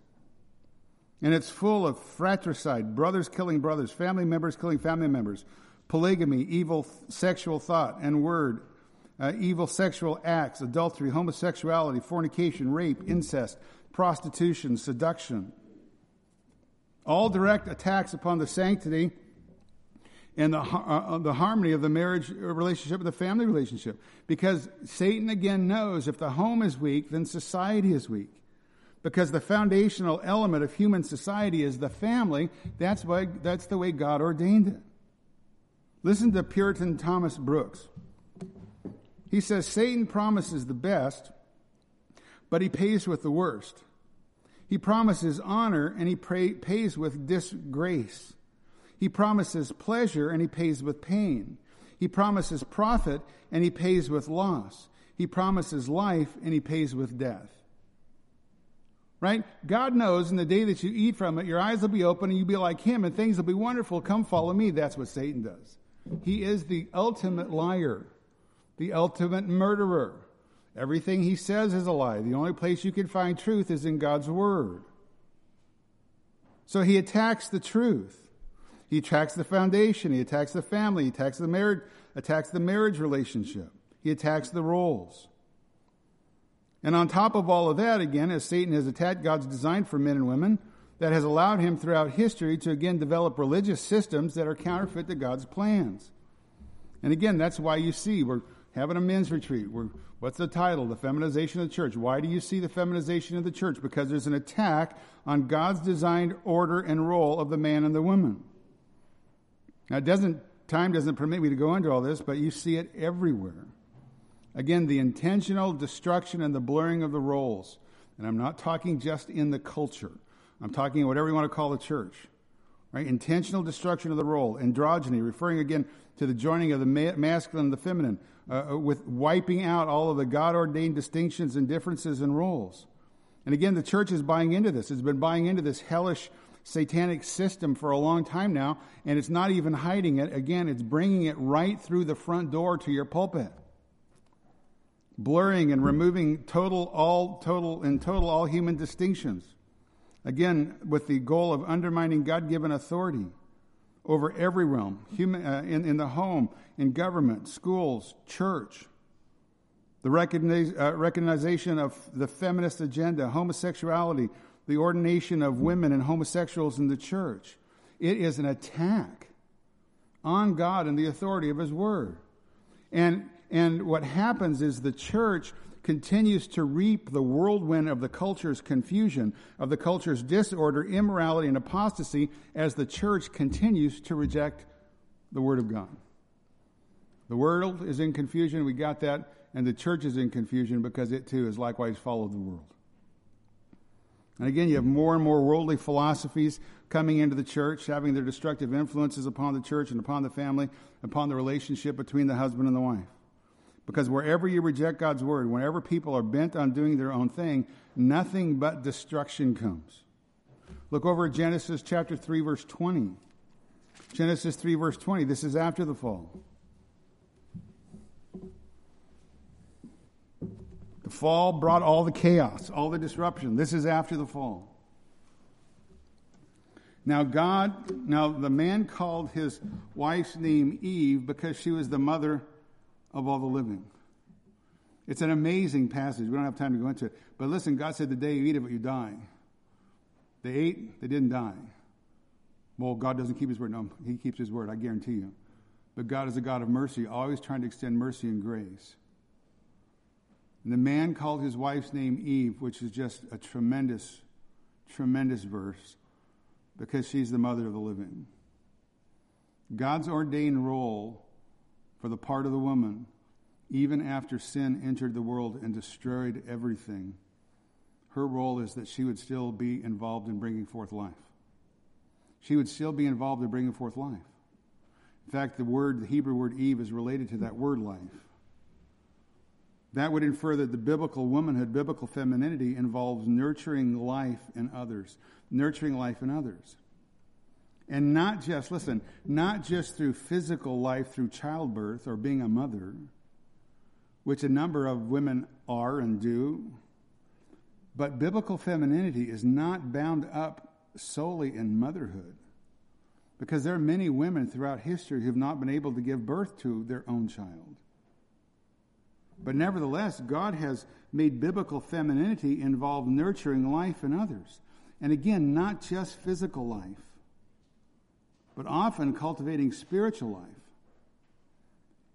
and it's full of fratricide, brothers killing brothers, family members killing family members, polygamy, evil sexual thought and word, uh, evil sexual acts, adultery, homosexuality, fornication, rape, incest, prostitution, seduction all direct attacks upon the sanctity and the, uh, uh, the harmony of the marriage relationship and the family relationship. Because Satan again knows if the home is weak, then society is weak. Because the foundational element of human society is the family, that's, why, that's the way God ordained it. Listen to Puritan Thomas Brooks. He says Satan promises the best, but he pays with the worst. He promises honor and he pray, pays with disgrace. He promises pleasure and he pays with pain. He promises profit and he pays with loss. He promises life and he pays with death. Right? God knows in the day that you eat from it, your eyes will be open and you'll be like him and things will be wonderful. Come follow me. That's what Satan does. He is the ultimate liar, the ultimate murderer. Everything he says is a lie. The only place you can find truth is in God's Word. So he attacks the truth. He attacks the foundation. He attacks the family. He attacks the marriage, attacks the marriage relationship. He attacks the roles. And on top of all of that, again, as Satan has attacked God's design for men and women, that has allowed him throughout history to again develop religious systems that are counterfeit to God's plans. And again, that's why you see we're having a men's retreat. We're, what's the title? The feminization of the church. Why do you see the feminization of the church? Because there's an attack on God's designed order and role of the man and the woman. Now, it doesn't, time doesn't permit me to go into all this, but you see it everywhere. Again, the intentional destruction and the blurring of the roles. And I'm not talking just in the culture. I'm talking whatever you want to call the church. Right? Intentional destruction of the role. Androgyny, referring again to the joining of the ma- masculine and the feminine, uh, uh with wiping out all of the God ordained distinctions and differences and roles. And again, the church is buying into this. It's been buying into this hellish satanic system for a long time now, and it's not even hiding it. Again, it's bringing it right through the front door to your pulpit. Blurring and removing total, all, total, and total all human distinctions. Again, with the goal of undermining God given authority over every realm, human, uh, in, in the home, in government, schools, church. The recogniz- uh, recognition of the feminist agenda, homosexuality, the ordination of women and homosexuals in the church. It is an attack on God and the authority of His Word. And, and what happens is the church continues to reap the whirlwind of the culture's confusion, of the culture's disorder, immorality, and apostasy as the church continues to reject the Word of God. The world is in confusion, we got that, and the church is in confusion because it too has likewise followed the world. And again, you have more and more worldly philosophies coming into the church, having their destructive influences upon the church and upon the family, upon the relationship between the husband and the wife. Because wherever you reject God's word, whenever people are bent on doing their own thing, nothing but destruction comes. Look over at Genesis chapter 3, verse 20. Genesis 3, verse 20. This is after the fall. The fall brought all the chaos, all the disruption. This is after the fall. Now, God, now the man called his wife's name Eve because she was the mother of all the living. It's an amazing passage. We don't have time to go into it. But listen, God said, The day you eat of it, you die. They ate, they didn't die. Well, God doesn't keep his word. No, he keeps his word, I guarantee you. But God is a God of mercy, always trying to extend mercy and grace. And the man called his wife's name Eve, which is just a tremendous, tremendous verse, because she's the mother of the living. God's ordained role for the part of the woman, even after sin entered the world and destroyed everything, her role is that she would still be involved in bringing forth life. She would still be involved in bringing forth life. In fact, the word, the Hebrew word Eve, is related to that word life. That would infer that the biblical womanhood, biblical femininity, involves nurturing life in others, nurturing life in others. And not just, listen, not just through physical life through childbirth or being a mother, which a number of women are and do, but biblical femininity is not bound up solely in motherhood. Because there are many women throughout history who have not been able to give birth to their own child. But nevertheless, God has made biblical femininity involve nurturing life in others. And again, not just physical life, but often cultivating spiritual life.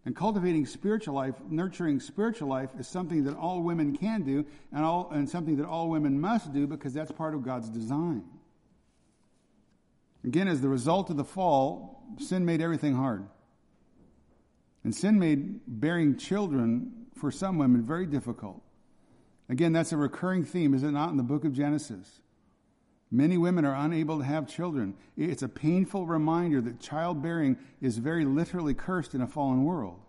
And cultivating spiritual life, nurturing spiritual life, is something that all women can do and, all, and something that all women must do because that's part of God's design. Again, as the result of the fall, sin made everything hard. And sin made bearing children for some women very difficult. Again, that's a recurring theme, is it not, in the book of Genesis? Many women are unable to have children. It's a painful reminder that childbearing is very literally cursed in a fallen world.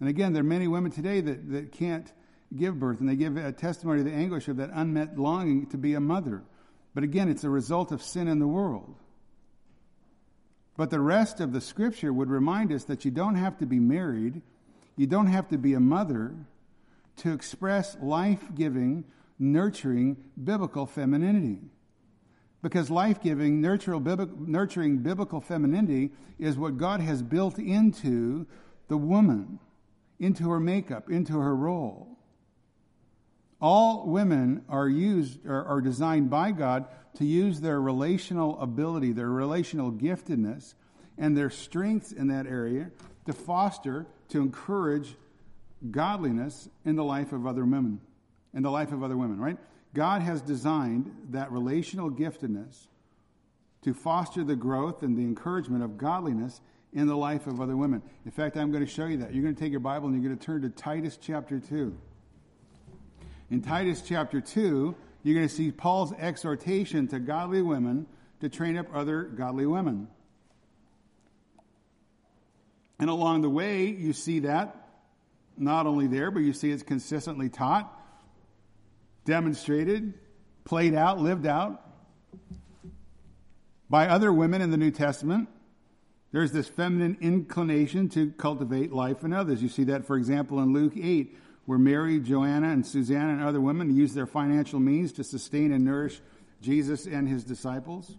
And again, there are many women today that, that can't give birth, and they give a testimony of the anguish of that unmet longing to be a mother. But again, it's a result of sin in the world. But the rest of the scripture would remind us that you don't have to be married you don't have to be a mother to express life giving, nurturing, biblical femininity. Because life giving, nurturing biblical femininity is what God has built into the woman, into her makeup, into her role. All women are used are, are designed by God to use their relational ability, their relational giftedness, and their strengths in that area to foster to encourage godliness in the life of other women, in the life of other women, right? God has designed that relational giftedness to foster the growth and the encouragement of godliness in the life of other women. In fact, I'm going to show you that. You're going to take your Bible and you're going to turn to Titus chapter 2. In Titus chapter 2, you're going to see Paul's exhortation to godly women to train up other godly women. And along the way, you see that not only there, but you see it's consistently taught, demonstrated, played out, lived out by other women in the New Testament. There's this feminine inclination to cultivate life in others. You see that, for example, in Luke 8, where Mary, Joanna, and Susanna and other women use their financial means to sustain and nourish Jesus and his disciples.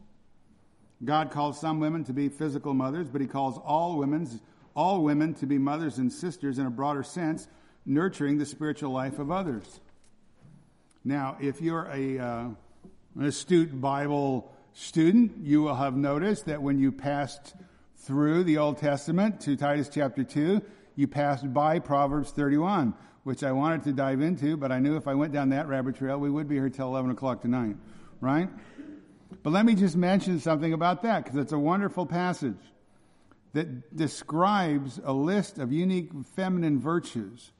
God calls some women to be physical mothers, but he calls all women, all women to be mothers and sisters in a broader sense, nurturing the spiritual life of others. Now, if you're a, uh, an astute Bible student, you will have noticed that when you passed through the Old Testament to Titus chapter 2, you passed by Proverbs 31, which I wanted to dive into, but I knew if I went down that rabbit trail, we would be here till 11 o'clock tonight, right? But let me just mention something about that because it's a wonderful passage that describes a list of unique feminine virtues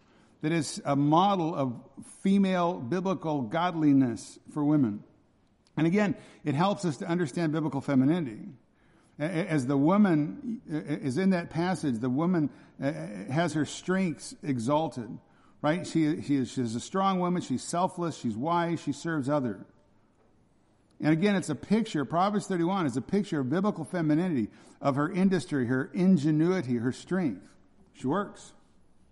that is a model of female biblical godliness for women. And again, it helps us to understand biblical femininity. As the woman is in that passage, the woman has her strengths exalted, right? She, she is, she's a strong woman. She's selfless. She's wise. She serves others. And again, it's a picture, Proverbs 31 is a picture of biblical femininity, of her industry, her ingenuity, her strength. She works.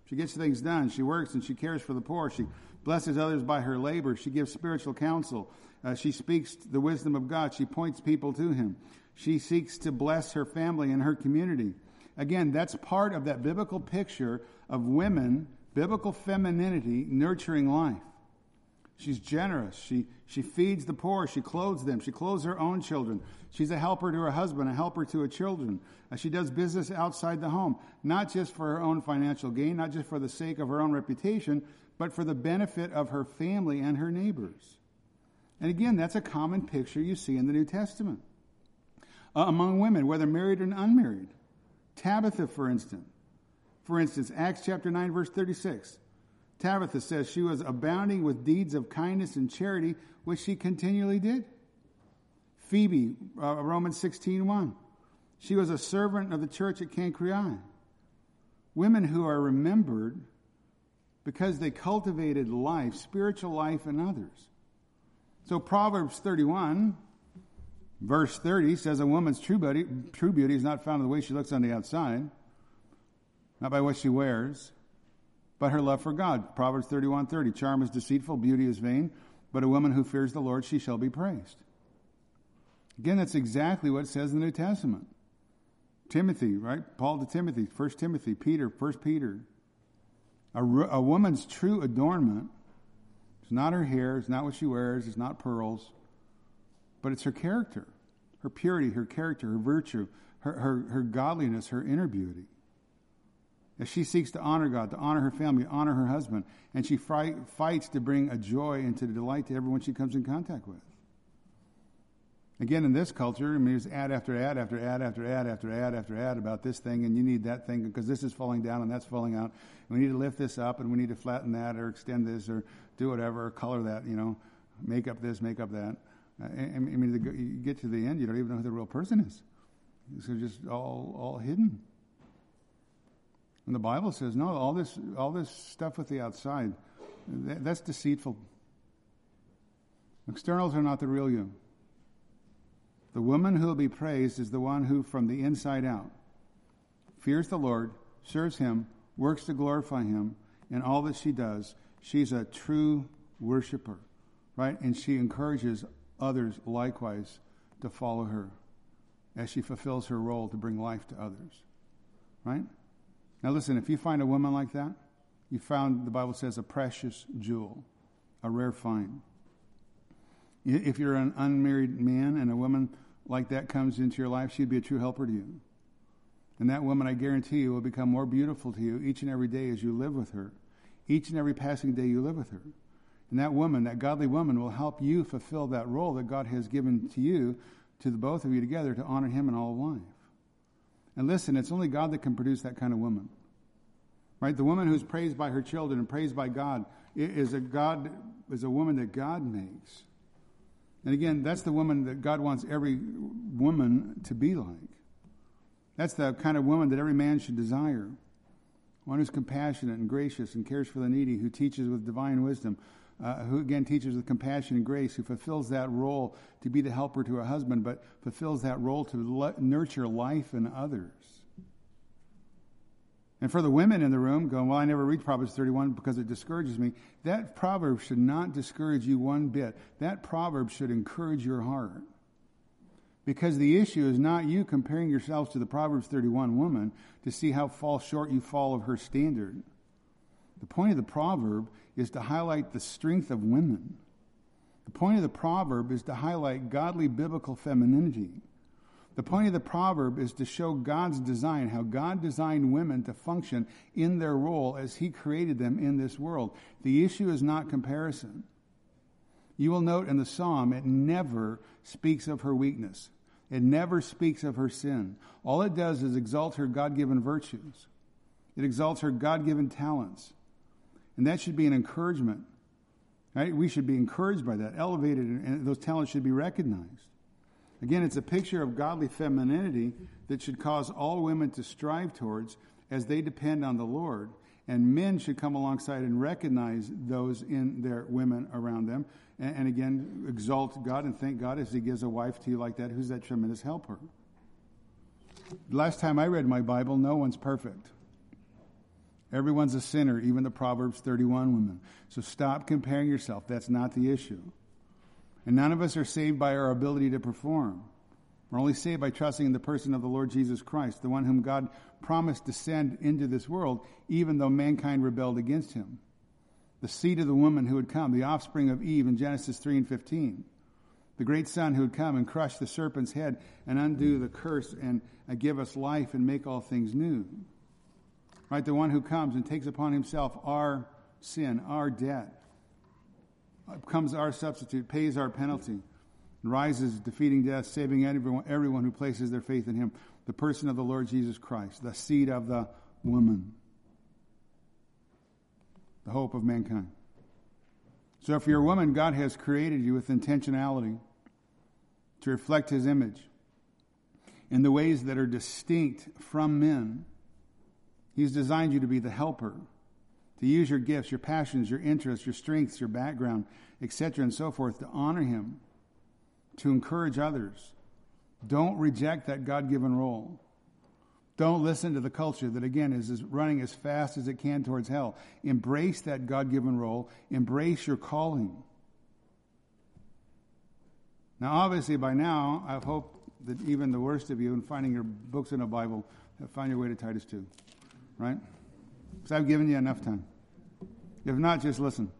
She gets things done. She works and she cares for the poor. She blesses others by her labor. She gives spiritual counsel. Uh, she speaks the wisdom of God. She points people to Him. She seeks to bless her family and her community. Again, that's part of that biblical picture of women, biblical femininity, nurturing life. She's generous. She, she feeds the poor. She clothes them. She clothes her own children. She's a helper to her husband, a helper to her children. Uh, she does business outside the home, not just for her own financial gain, not just for the sake of her own reputation, but for the benefit of her family and her neighbors. And again, that's a common picture you see in the New Testament uh, among women, whether married or unmarried. Tabitha, for instance. For instance, Acts chapter 9, verse 36. Tabitha says she was abounding with deeds of kindness and charity, which she continually did. Phoebe, uh, Romans 16, 1. She was a servant of the church at Cenchreae. Women who are remembered because they cultivated life, spiritual life in others. So Proverbs 31 Verse 30 says a woman's true beauty, true beauty is not found in the way she looks on the outside, not by what she wears, but her love for God. Proverbs 31:30 Charm is deceitful, beauty is vain, but a woman who fears the Lord, she shall be praised. Again, that's exactly what it says in the New Testament. Timothy, right? Paul to Timothy, 1 Timothy, Peter, 1 Peter. A, a woman's true adornment is not her hair, it's not what she wears, it's not pearls, but it's her character her purity, her character, her virtue, her, her, her godliness, her inner beauty. As she seeks to honor God, to honor her family, honor her husband, and she fight, fights to bring a joy and to delight to everyone she comes in contact with. Again, in this culture, I mean, there's ad after ad after ad after ad after ad after ad about this thing, and you need that thing because this is falling down and that's falling out. And we need to lift this up, and we need to flatten that, or extend this, or do whatever, or color that, you know, make up this, make up that. I, I mean, you get to the end, you don't even know who the real person is. It's just all, all hidden. And the Bible says, no, all this, all this stuff with the outside, that, that's deceitful. Externals are not the real you. The woman who will be praised is the one who, from the inside out, fears the Lord, serves Him, works to glorify Him, and all that she does, she's a true worshiper, right? And she encourages others likewise to follow her as she fulfills her role to bring life to others. Right? Now, listen, if you find a woman like that, you found, the Bible says, a precious jewel, a rare find. If you're an unmarried man and a woman like that comes into your life, she'd be a true helper to you. And that woman, I guarantee you, will become more beautiful to you each and every day as you live with her, each and every passing day you live with her. And that woman, that godly woman, will help you fulfill that role that God has given to you, to the both of you together, to honor Him in all of life. And listen, it's only God that can produce that kind of woman. Right? The woman who's praised by her children and praised by God is a God is a woman that God makes. And again, that's the woman that God wants every woman to be like. That's the kind of woman that every man should desire. One who's compassionate and gracious and cares for the needy, who teaches with divine wisdom, uh, who again teaches with compassion and grace, who fulfills that role to be the helper to her husband, but fulfills that role to le- nurture life in others. And for the women in the room going, well, I never read Proverbs 31 because it discourages me. That proverb should not discourage you one bit. That proverb should encourage your heart. Because the issue is not you comparing yourselves to the Proverbs 31 woman to see how fall short you fall of her standard. The point of the proverb is to highlight the strength of women. The point of the proverb is to highlight godly biblical femininity. The point of the proverb is to show God's design, how God designed women to function in their role as He created them in this world. The issue is not comparison. You will note in the psalm, it never speaks of her weakness. It never speaks of her sin. All it does is exalt her God given virtues. It exalts her God given talents. And that should be an encouragement. Right? We should be encouraged by that, elevated, and those talents should be recognized. Again, it's a picture of godly femininity that should cause all women to strive towards as they depend on the Lord. And men should come alongside and recognize those in their women around them. And, and again, exalt God and thank God as He gives a wife to you like that who's that tremendous helper. Last time I read my Bible, no one's perfect. Everyone's a sinner, even the Proverbs 31 women. So stop comparing yourself. That's not the issue. And none of us are saved by our ability to perform. We're only saved by trusting in the person of the Lord Jesus Christ, the one whom God promised to send into this world, even though mankind rebelled against him. The seed of the woman who would come, the offspring of Eve in Genesis 3 and 15. The great son who would come and crush the serpent's head and undo the curse and give us life and make all things new. Right? The one who comes and takes upon himself our sin, our debt, becomes our substitute, pays our penalty, rises, defeating death, saving everyone, everyone who places their faith in him. The person of the Lord Jesus Christ, the seed of the woman, the hope of mankind. So if you're a woman, God has created you with intentionality to reflect his image in the ways that are distinct from men. He's designed you to be the helper to use your gifts, your passions, your interests, your strengths, your background, etc., and so forth, to honor Him, to encourage others. Don't reject that God given role. Don't listen to the culture that, again, is running as fast as it can towards hell. Embrace that God given role. Embrace your calling. Now, obviously, by now, I hope that even the worst of you, in finding your books in a Bible, have found your way to Titus 2. Right? Because I've given you enough time. If not, just listen.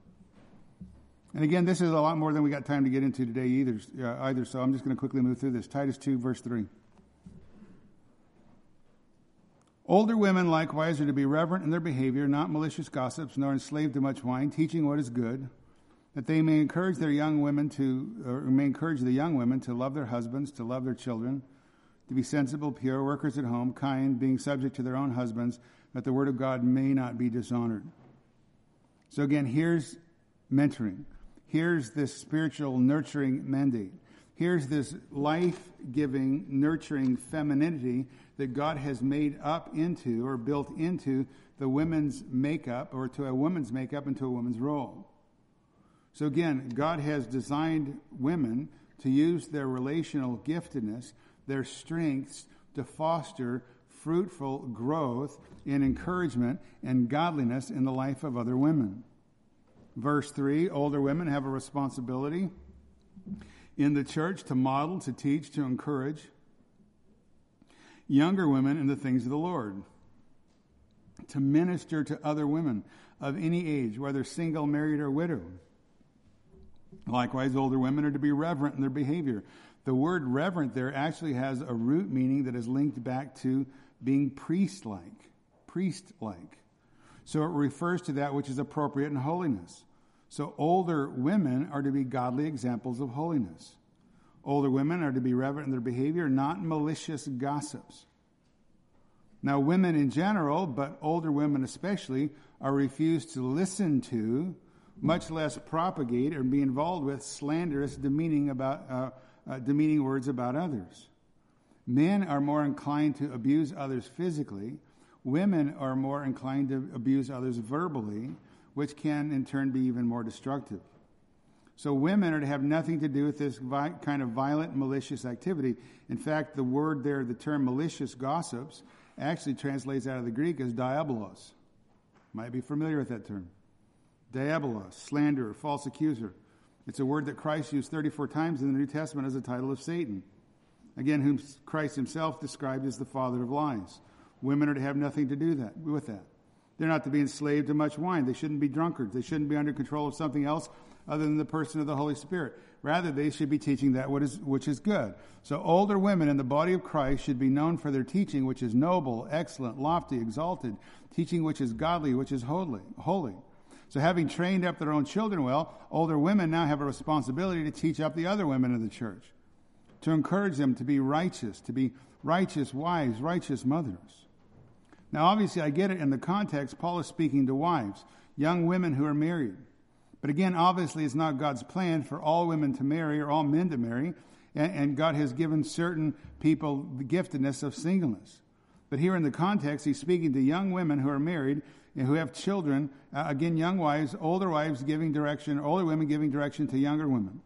And again, this is a lot more than we got time to get into today either, uh, either so I'm just going to quickly move through this. Titus 2, verse 3. Older women likewise are to be reverent in their behavior, not malicious gossips, nor enslaved to much wine, teaching what is good, that they may encourage their young women to, or may encourage the young women to love their husbands, to love their children, to be sensible, pure, workers at home, kind, being subject to their own husbands, that the word of God may not be dishonored. So again, here's mentoring. Here's this spiritual nurturing mandate. Here's this life giving, nurturing femininity that God has made up into or built into the women's makeup or to a woman's makeup and to a woman's role. So again, God has designed women to use their relational giftedness, their strengths to foster fruitful growth in encouragement and godliness in the life of other women. Verse 3 older women have a responsibility in the church to model, to teach, to encourage younger women in the things of the Lord, to minister to other women of any age, whether single, married, or widowed. Likewise, older women are to be reverent in their behavior. The word reverent there actually has a root meaning that is linked back to being priest like. Priest like. So it refers to that which is appropriate in holiness. So older women are to be godly examples of holiness. Older women are to be reverent in their behavior, not malicious gossips. Now, women in general, but older women especially, are refused to listen to much less propagate or be involved with slanderous, demeaning, about, uh, uh, demeaning words about others. Men are more inclined to abuse others physically. Women are more inclined to abuse others verbally, which can in turn be even more destructive. So women are to have nothing to do with this vi- kind of violent, malicious activity. In fact, the word there, the term malicious gossips, actually translates out of the Greek as diabolos. Might be familiar with that term. Diabolos, slanderer, false accuser. It's a word that Christ used 34 times in the New Testament as a title of Satan. Again, whom Christ himself described as the father of lies. Women are to have nothing to do that, with that. They're not to be enslaved to much wine. They shouldn't be drunkards. They shouldn't be under control of something else other than the person of the Holy Spirit. Rather, they should be teaching that what is, which is good. So older women in the body of Christ should be known for their teaching, which is noble, excellent, lofty, exalted, teaching which is godly, which is holy, holy. So having trained up their own children well, older women now have a responsibility to teach up the other women of the church, to encourage them to be righteous, to be righteous wives, righteous mothers. Now, obviously, I get it in the context. Paul is speaking to wives, young women who are married. But again, obviously, it's not God's plan for all women to marry or all men to marry. And, God has given certain people the giftedness of singleness. But here in the context, he's speaking to young women who are married and who have children. Uh, again, young wives, older wives giving direction, older women giving direction to younger women.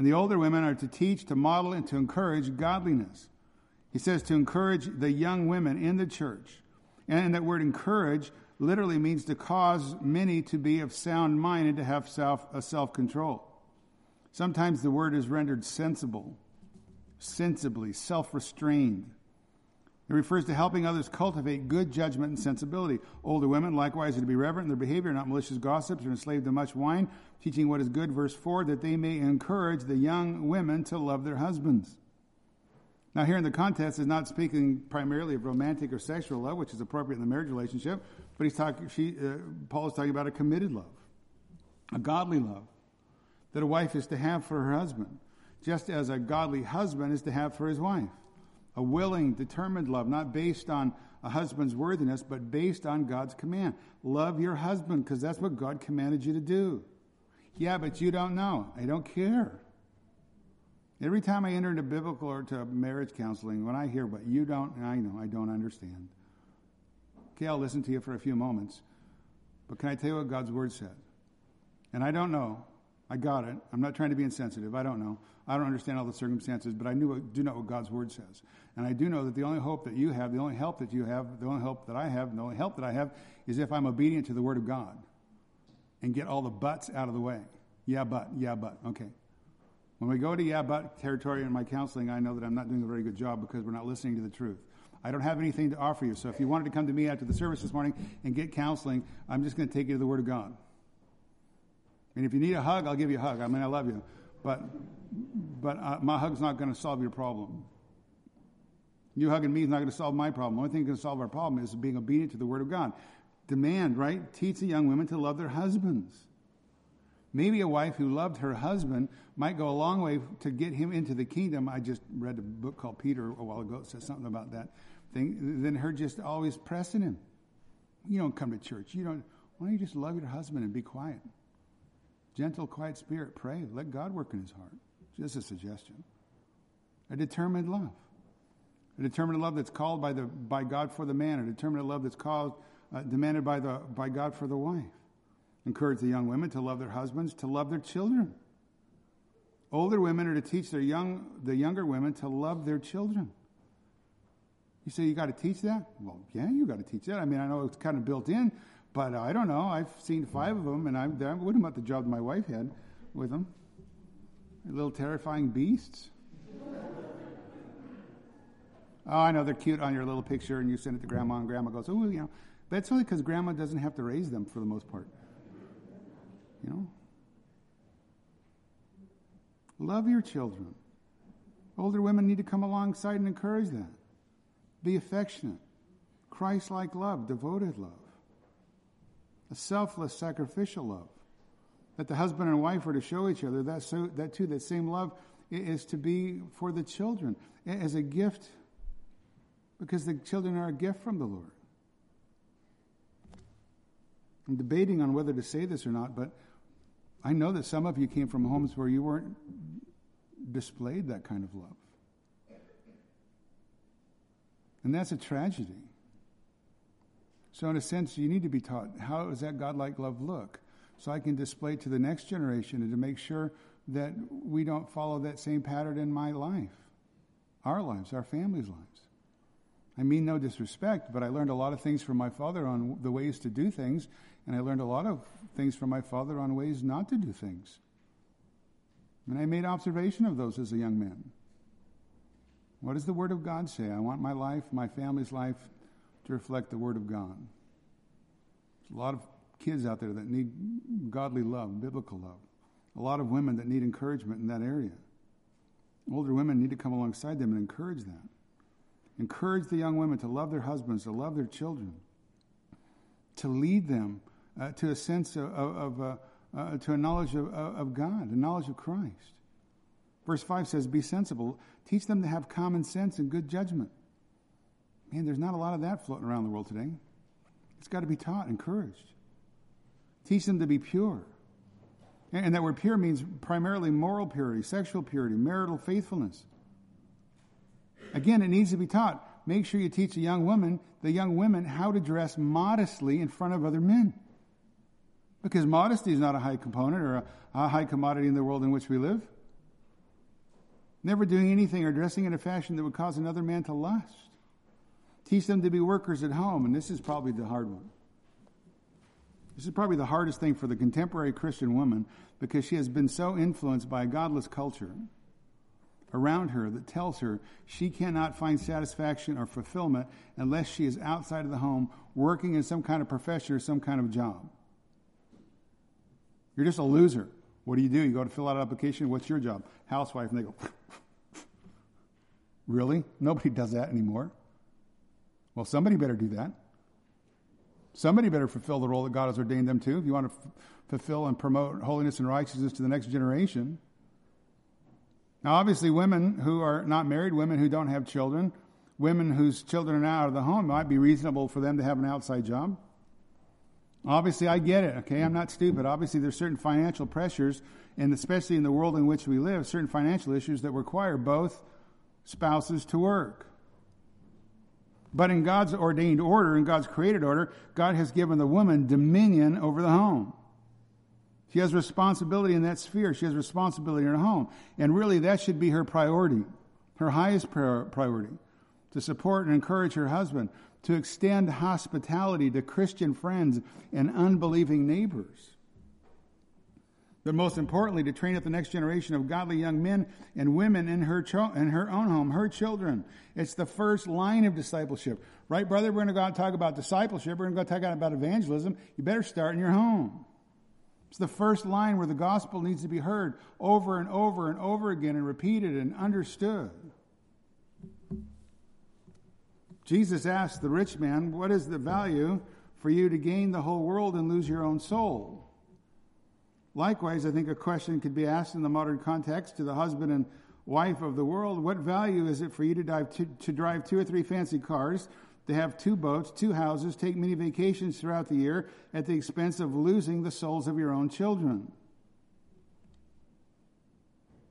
And the older women are to teach, to model, and to encourage godliness. He says to encourage the young women in the church. And that word encourage literally means to cause many to be of sound mind and to have self, a self control. Sometimes the word is rendered sensible, sensibly, self restrained. It refers to helping others cultivate good judgment and sensibility. Older women, likewise, are to be reverent in their behavior, not malicious gossips or enslaved to much wine, teaching what is good, verse 4, that they may encourage the young women to love their husbands. Now, here in the context is not speaking primarily of romantic or sexual love, which is appropriate in the marriage relationship, but he's talking. She, uh, Paul is talking about a committed love, a godly love that a wife is to have for her husband, just as a godly husband is to have for his wife. A willing, determined love, not based on a husband's worthiness, but based on God's command. Love your husband because that's what God commanded you to do. Yeah, but you don't know. I don't care. Every time I enter into biblical or to marriage counseling, when I hear what you don't, I know I don't understand. Okay, I'll listen to you for a few moments. But can I tell you what God's word says? And I don't know. I got it. I'm not trying to be insensitive. I don't know. I don't understand all the circumstances, but I knew, do know what God's word says. And I do know that the only hope that you have, the only help that you have, the only hope that I have, the only help that I have is if I'm obedient to the word of God and get all the buts out of the way. Yeah, but, yeah, but. Okay. When we go to yeah, but territory in my counseling, I know that I'm not doing a very good job because we're not listening to the truth. I don't have anything to offer you. So if you wanted to come to me after the service this morning and get counseling, I'm just going to take you to the Word of God. And if you need a hug, I'll give you a hug. I mean, I love you. But, but uh, my hug's not going to solve your problem. You hugging me is not going to solve my problem. The only thing that's going to solve our problem is being obedient to the Word of God. Demand, right? Teach the young women to love their husbands. Maybe a wife who loved her husband might go a long way to get him into the kingdom. I just read a book called Peter a while ago. It says something about that thing. Than her just always pressing him. You don't come to church. You don't. Why don't you just love your husband and be quiet? Gentle, quiet spirit. Pray. Let God work in his heart. Just a suggestion. A determined love. A determined love that's called by, the, by God for the man. A determined love that's called, uh, demanded by, the, by God for the wife. Encourage the young women to love their husbands, to love their children. Older women are to teach their young, the younger women to love their children. You say you got to teach that? Well, yeah, you got to teach that. I mean, I know it's kind of built in, but I don't know. I've seen five of them, and I, I wouldn't want the job my wife had with them. Little terrifying beasts. oh, I know they're cute on your little picture, and you send it to grandma, and grandma goes, "Oh, you know." That's only because grandma doesn't have to raise them for the most part. You know? Love your children. Older women need to come alongside and encourage that. Be affectionate. Christ like love, devoted love. A selfless, sacrificial love. That the husband and wife are to show each other that, so, that too, that same love is to be for the children as a gift because the children are a gift from the Lord. I'm debating on whether to say this or not, but I know that some of you came from homes where you weren't displayed that kind of love. And that's a tragedy. So, in a sense, you need to be taught how does that Godlike love look? So I can display it to the next generation and to make sure that we don't follow that same pattern in my life, our lives, our family's lives. I mean no disrespect, but I learned a lot of things from my father on the ways to do things, and I learned a lot of things from my father on ways not to do things. And I made observation of those as a young man. What does the Word of God say? I want my life, my family's life, to reflect the Word of God. There's a lot of kids out there that need godly love, biblical love. A lot of women that need encouragement in that area. Older women need to come alongside them and encourage that. Encourage the young women to love their husbands, to love their children, to lead them uh, to a sense of, of uh, uh, to a knowledge of, of God, a knowledge of Christ. Verse 5 says, Be sensible. Teach them to have common sense and good judgment. Man, there's not a lot of that floating around the world today. It's got to be taught, encouraged. Teach them to be pure. And that word pure means primarily moral purity, sexual purity, marital faithfulness. Again, it needs to be taught. Make sure you teach the young woman, the young women, how to dress modestly in front of other men. Because modesty is not a high component or a, a high commodity in the world in which we live. Never doing anything or dressing in a fashion that would cause another man to lust. Teach them to be workers at home, and this is probably the hard one. This is probably the hardest thing for the contemporary Christian woman because she has been so influenced by a godless culture around her that tells her she cannot find satisfaction or fulfillment unless she is outside of the home working in some kind of profession or some kind of job. You're just a loser. What do you do? You go to fill out an application. What's your job? Housewife. And they go, Really? Nobody does that anymore. Well, somebody better do that. Somebody better fulfill the role that God has ordained them to if you want to f- fulfill and promote holiness and righteousness to the next generation. Now, obviously, women who are not married, women who don't have children, women whose children are now out of the home, might be reasonable for them to have an outside job. Obviously, I get it, okay? I'm not stupid. Obviously, there's certain financial pressures, and especially in the world in which we live, certain financial issues that require both spouses to work. But in God's ordained order, in God's created order, God has given the woman dominion over the home. She has responsibility in that sphere. She has responsibility in her home. And really, that should be her priority, her highest priority, to support and encourage her husband, to extend hospitality to Christian friends and unbelieving neighbors. But most importantly, to train up the next generation of godly young men and women in her, cho- in her own home, her children. It's the first line of discipleship. Right, brother? We're going to go out and talk about discipleship. We're going to go talk about evangelism. You better start in your home. It's the first line where the gospel needs to be heard over and over and over again and repeated and understood. Jesus asked the rich man, What is the value for you to gain the whole world and lose your own soul? Likewise, I think a question could be asked in the modern context to the husband and wife of the world What value is it for you to drive, to, to drive two or three fancy cars, to have two boats, two houses, take many vacations throughout the year at the expense of losing the souls of your own children?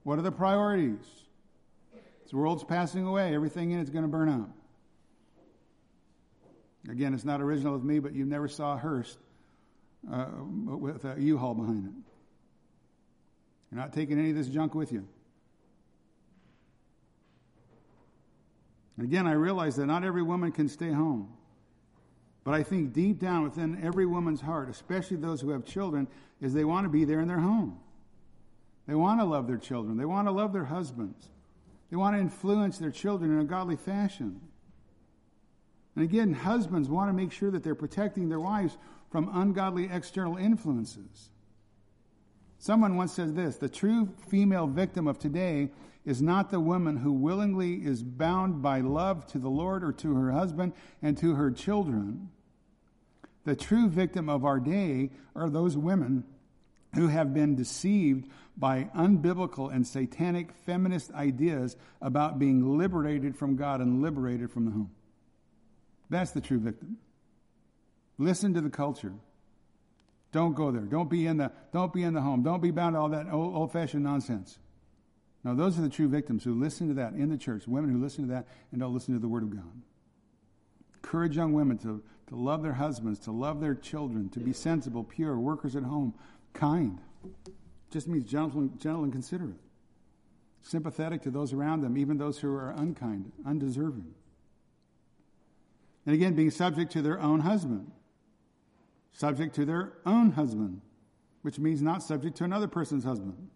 What are the priorities? The world's passing away, everything in it's going to burn out. Again, it's not original with me, but you never saw a hearse uh, with a U-Haul behind it. You're not taking any of this junk with you. And again, I realize that not every woman can stay home. But I think deep down within every woman's heart, especially those who have children, is they want to be there in their home. They want to love their children. They want to love their husbands. They want to influence their children in a godly fashion. And again, husbands want to make sure that they're protecting their wives from ungodly external influences. Someone once said this the true female victim of today is not the woman who willingly is bound by love to the Lord or to her husband and to her children. The true victim of our day are those women who have been deceived by unbiblical and satanic feminist ideas about being liberated from God and liberated from the home. That's the true victim. Listen to the culture. Don't go there. Don't be in the, don't be in the home. Don't be bound to all that old, old-fashioned nonsense. Now, those are the true victims who listen to that in the church, women who listen to that and don't listen to the Word of God. Encourage young women to, to love their husbands, to love their children, to be sensible, pure, workers at home, kind. Just means gentle, gentle and considerate. Sympathetic to those around them, even those who are unkind, undeserving. And again, being subject to their own husband. Subject to their own husband, which means not subject to another person's husband.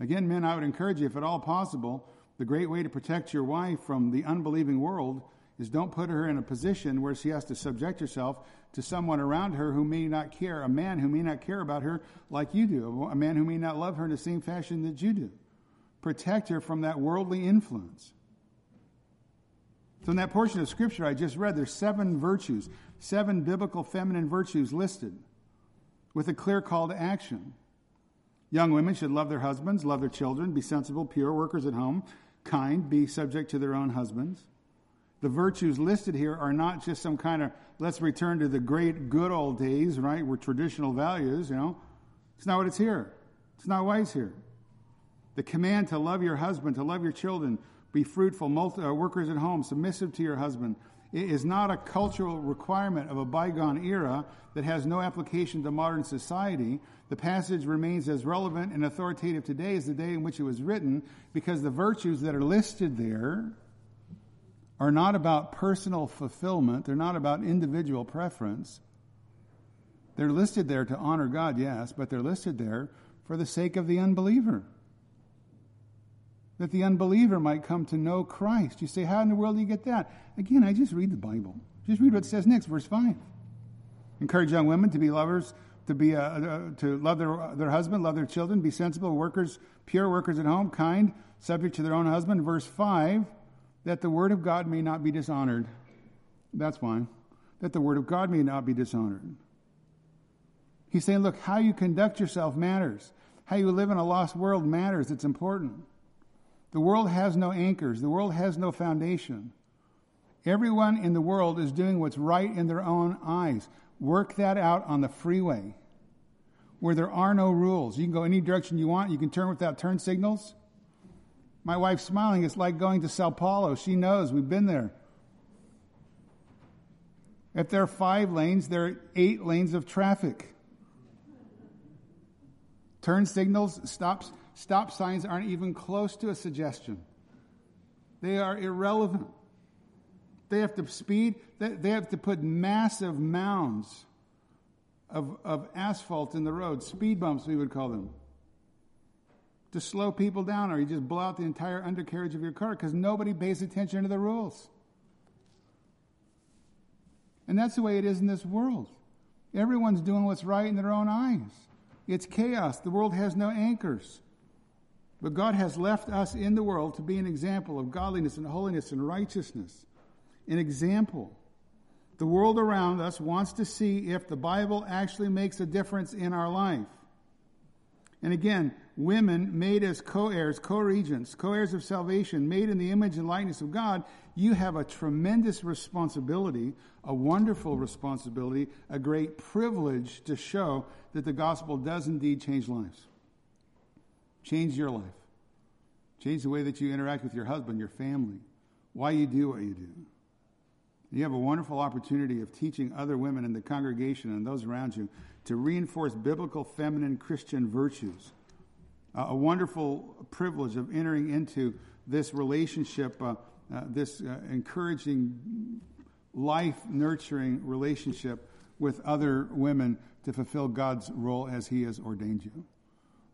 Again, men, I would encourage you, if at all possible, the great way to protect your wife from the unbelieving world is don't put her in a position where she has to subject herself to someone around her who may not care, a man who may not care about her like you do, a man who may not love her in the same fashion that you do. Protect her from that worldly influence. So, in that portion of scripture I just read, there's seven virtues, seven biblical feminine virtues listed with a clear call to action. Young women should love their husbands, love their children, be sensible, pure, workers at home, kind, be subject to their own husbands. The virtues listed here are not just some kind of let's return to the great good old days, right? Where traditional values, you know. It's not what it's here. It's not why it's here. The command to love your husband, to love your children, be fruitful, multi, uh, workers at home, submissive to your husband, is not a cultural requirement of a bygone era that has no application to modern society. The passage remains as relevant and authoritative today as the day in which it was written because the virtues that are listed there are not about personal fulfillment, they're not about individual preference. They're listed there to honor God, yes, but they're listed there for the sake of the unbeliever that the unbeliever might come to know Christ. You say, How in the world do you get that? Again, I just read the Bible. Just read what it says next, verse 5. Encourage young women to be lovers, to, be, uh, uh, to love their, their husband, love their children, be sensible, workers, pure workers at home, kind, subject to their own husband. Verse 5 that the word of God may not be dishonored. That's fine. That the word of God may not be dishonored. He's saying, look, how you conduct yourself matters. How you live in a lost world matters. It's important. The world has no anchors, the world has no foundation. Everyone in the world is doing what's right in their own eyes. Work that out on the freeway where there are no rules. You can go any direction you want, you can turn without turn signals. My wife's smiling. It's like going to Sao Paulo. She knows. We've been there. If there are five lanes, there are eight lanes of traffic. Turn signals, stops, Stop signs aren't even close to a suggestion. They are irrelevant. They have to speed, they have to put massive mounds of, of asphalt in the road, speed bumps, we would call them, to slow people down, or you just blow out the entire undercarriage of your car because nobody pays attention to the rules. And that's the way it is in this world. Everyone's doing what's right in their own eyes. It's chaos. The world has no anchors. But God has left us in the world to be an example of godliness and holiness and righteousness. An example. The world around us wants to see if the Bible actually makes a difference in our life. And again, women made as co heirs, co regents, co heirs of salvation, made in the image and likeness of God, you have a tremendous responsibility, a wonderful responsibility, a great privilege to show that the gospel does indeed change lives. Change your life. Change the way that you interact with your husband, your family, why you do what you do. You have a wonderful opportunity of teaching other women in the congregation and those around you to reinforce biblical feminine Christian virtues. Uh, a wonderful privilege of entering into this relationship, uh, uh, this uh, encouraging, life nurturing relationship with other women to fulfill God's role as He has ordained you.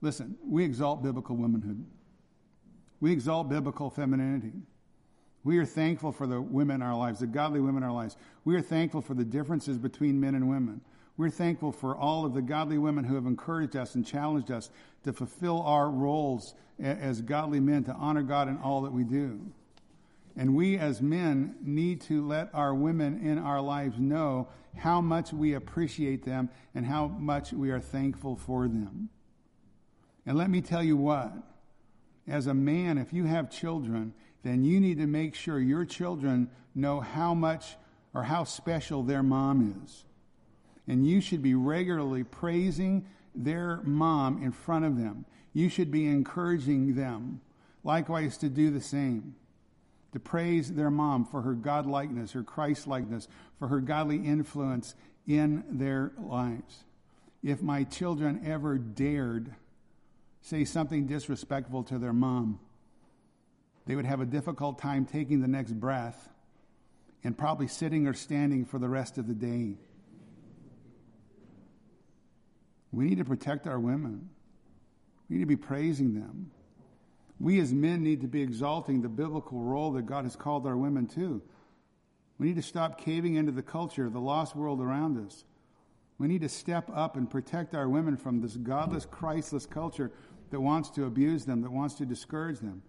Listen, we exalt biblical womanhood. We exalt biblical femininity. We are thankful for the women in our lives, the godly women in our lives. We are thankful for the differences between men and women. We're thankful for all of the godly women who have encouraged us and challenged us to fulfill our roles as godly men, to honor God in all that we do. And we as men need to let our women in our lives know how much we appreciate them and how much we are thankful for them. And let me tell you what, as a man, if you have children, then you need to make sure your children know how much or how special their mom is. And you should be regularly praising their mom in front of them. You should be encouraging them, likewise, to do the same. To praise their mom for her godlikeness, her Christlikeness, for her godly influence in their lives. If my children ever dared say something disrespectful to their mom, they would have a difficult time taking the next breath and probably sitting or standing for the rest of the day. We need to protect our women. We need to be praising them. We as men need to be exalting the biblical role that God has called our women to. We need to stop caving into the culture, the lost world around us. We need to step up and protect our women from this godless, Christless culture that wants to abuse them, that wants to discourage them,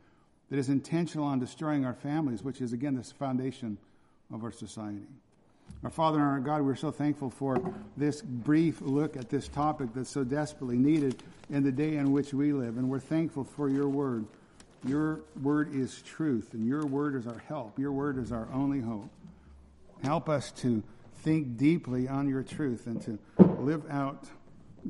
that is intentional on destroying our families, which is, again, the foundation of our society. Our Father and our God, we're so thankful for this brief look at this topic that's so desperately needed in the day in which we live. And we're thankful for your word. Your word is truth, and your word is our help. Your word is our only hope. Help us to think deeply on your truth and to live out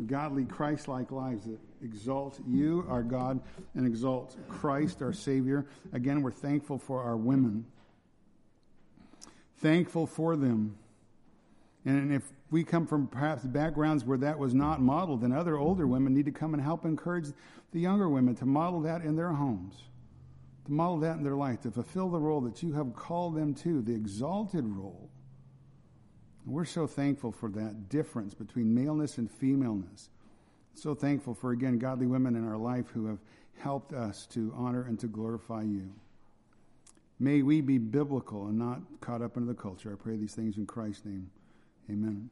godly, Christ like lives that exalt you, our God, and exalt Christ, our Savior. Again, we're thankful for our women thankful for them. And if we come from perhaps backgrounds where that was not modeled, then other older women need to come and help encourage the younger women to model that in their homes, to model that in their life, to fulfill the role that you have called them to, the exalted role. We're so thankful for that difference between maleness and femaleness. So thankful for, again, godly women in our life who have helped us to honor and to glorify you. May we be biblical and not caught up into the culture. I pray these things in Christ's name. Amen.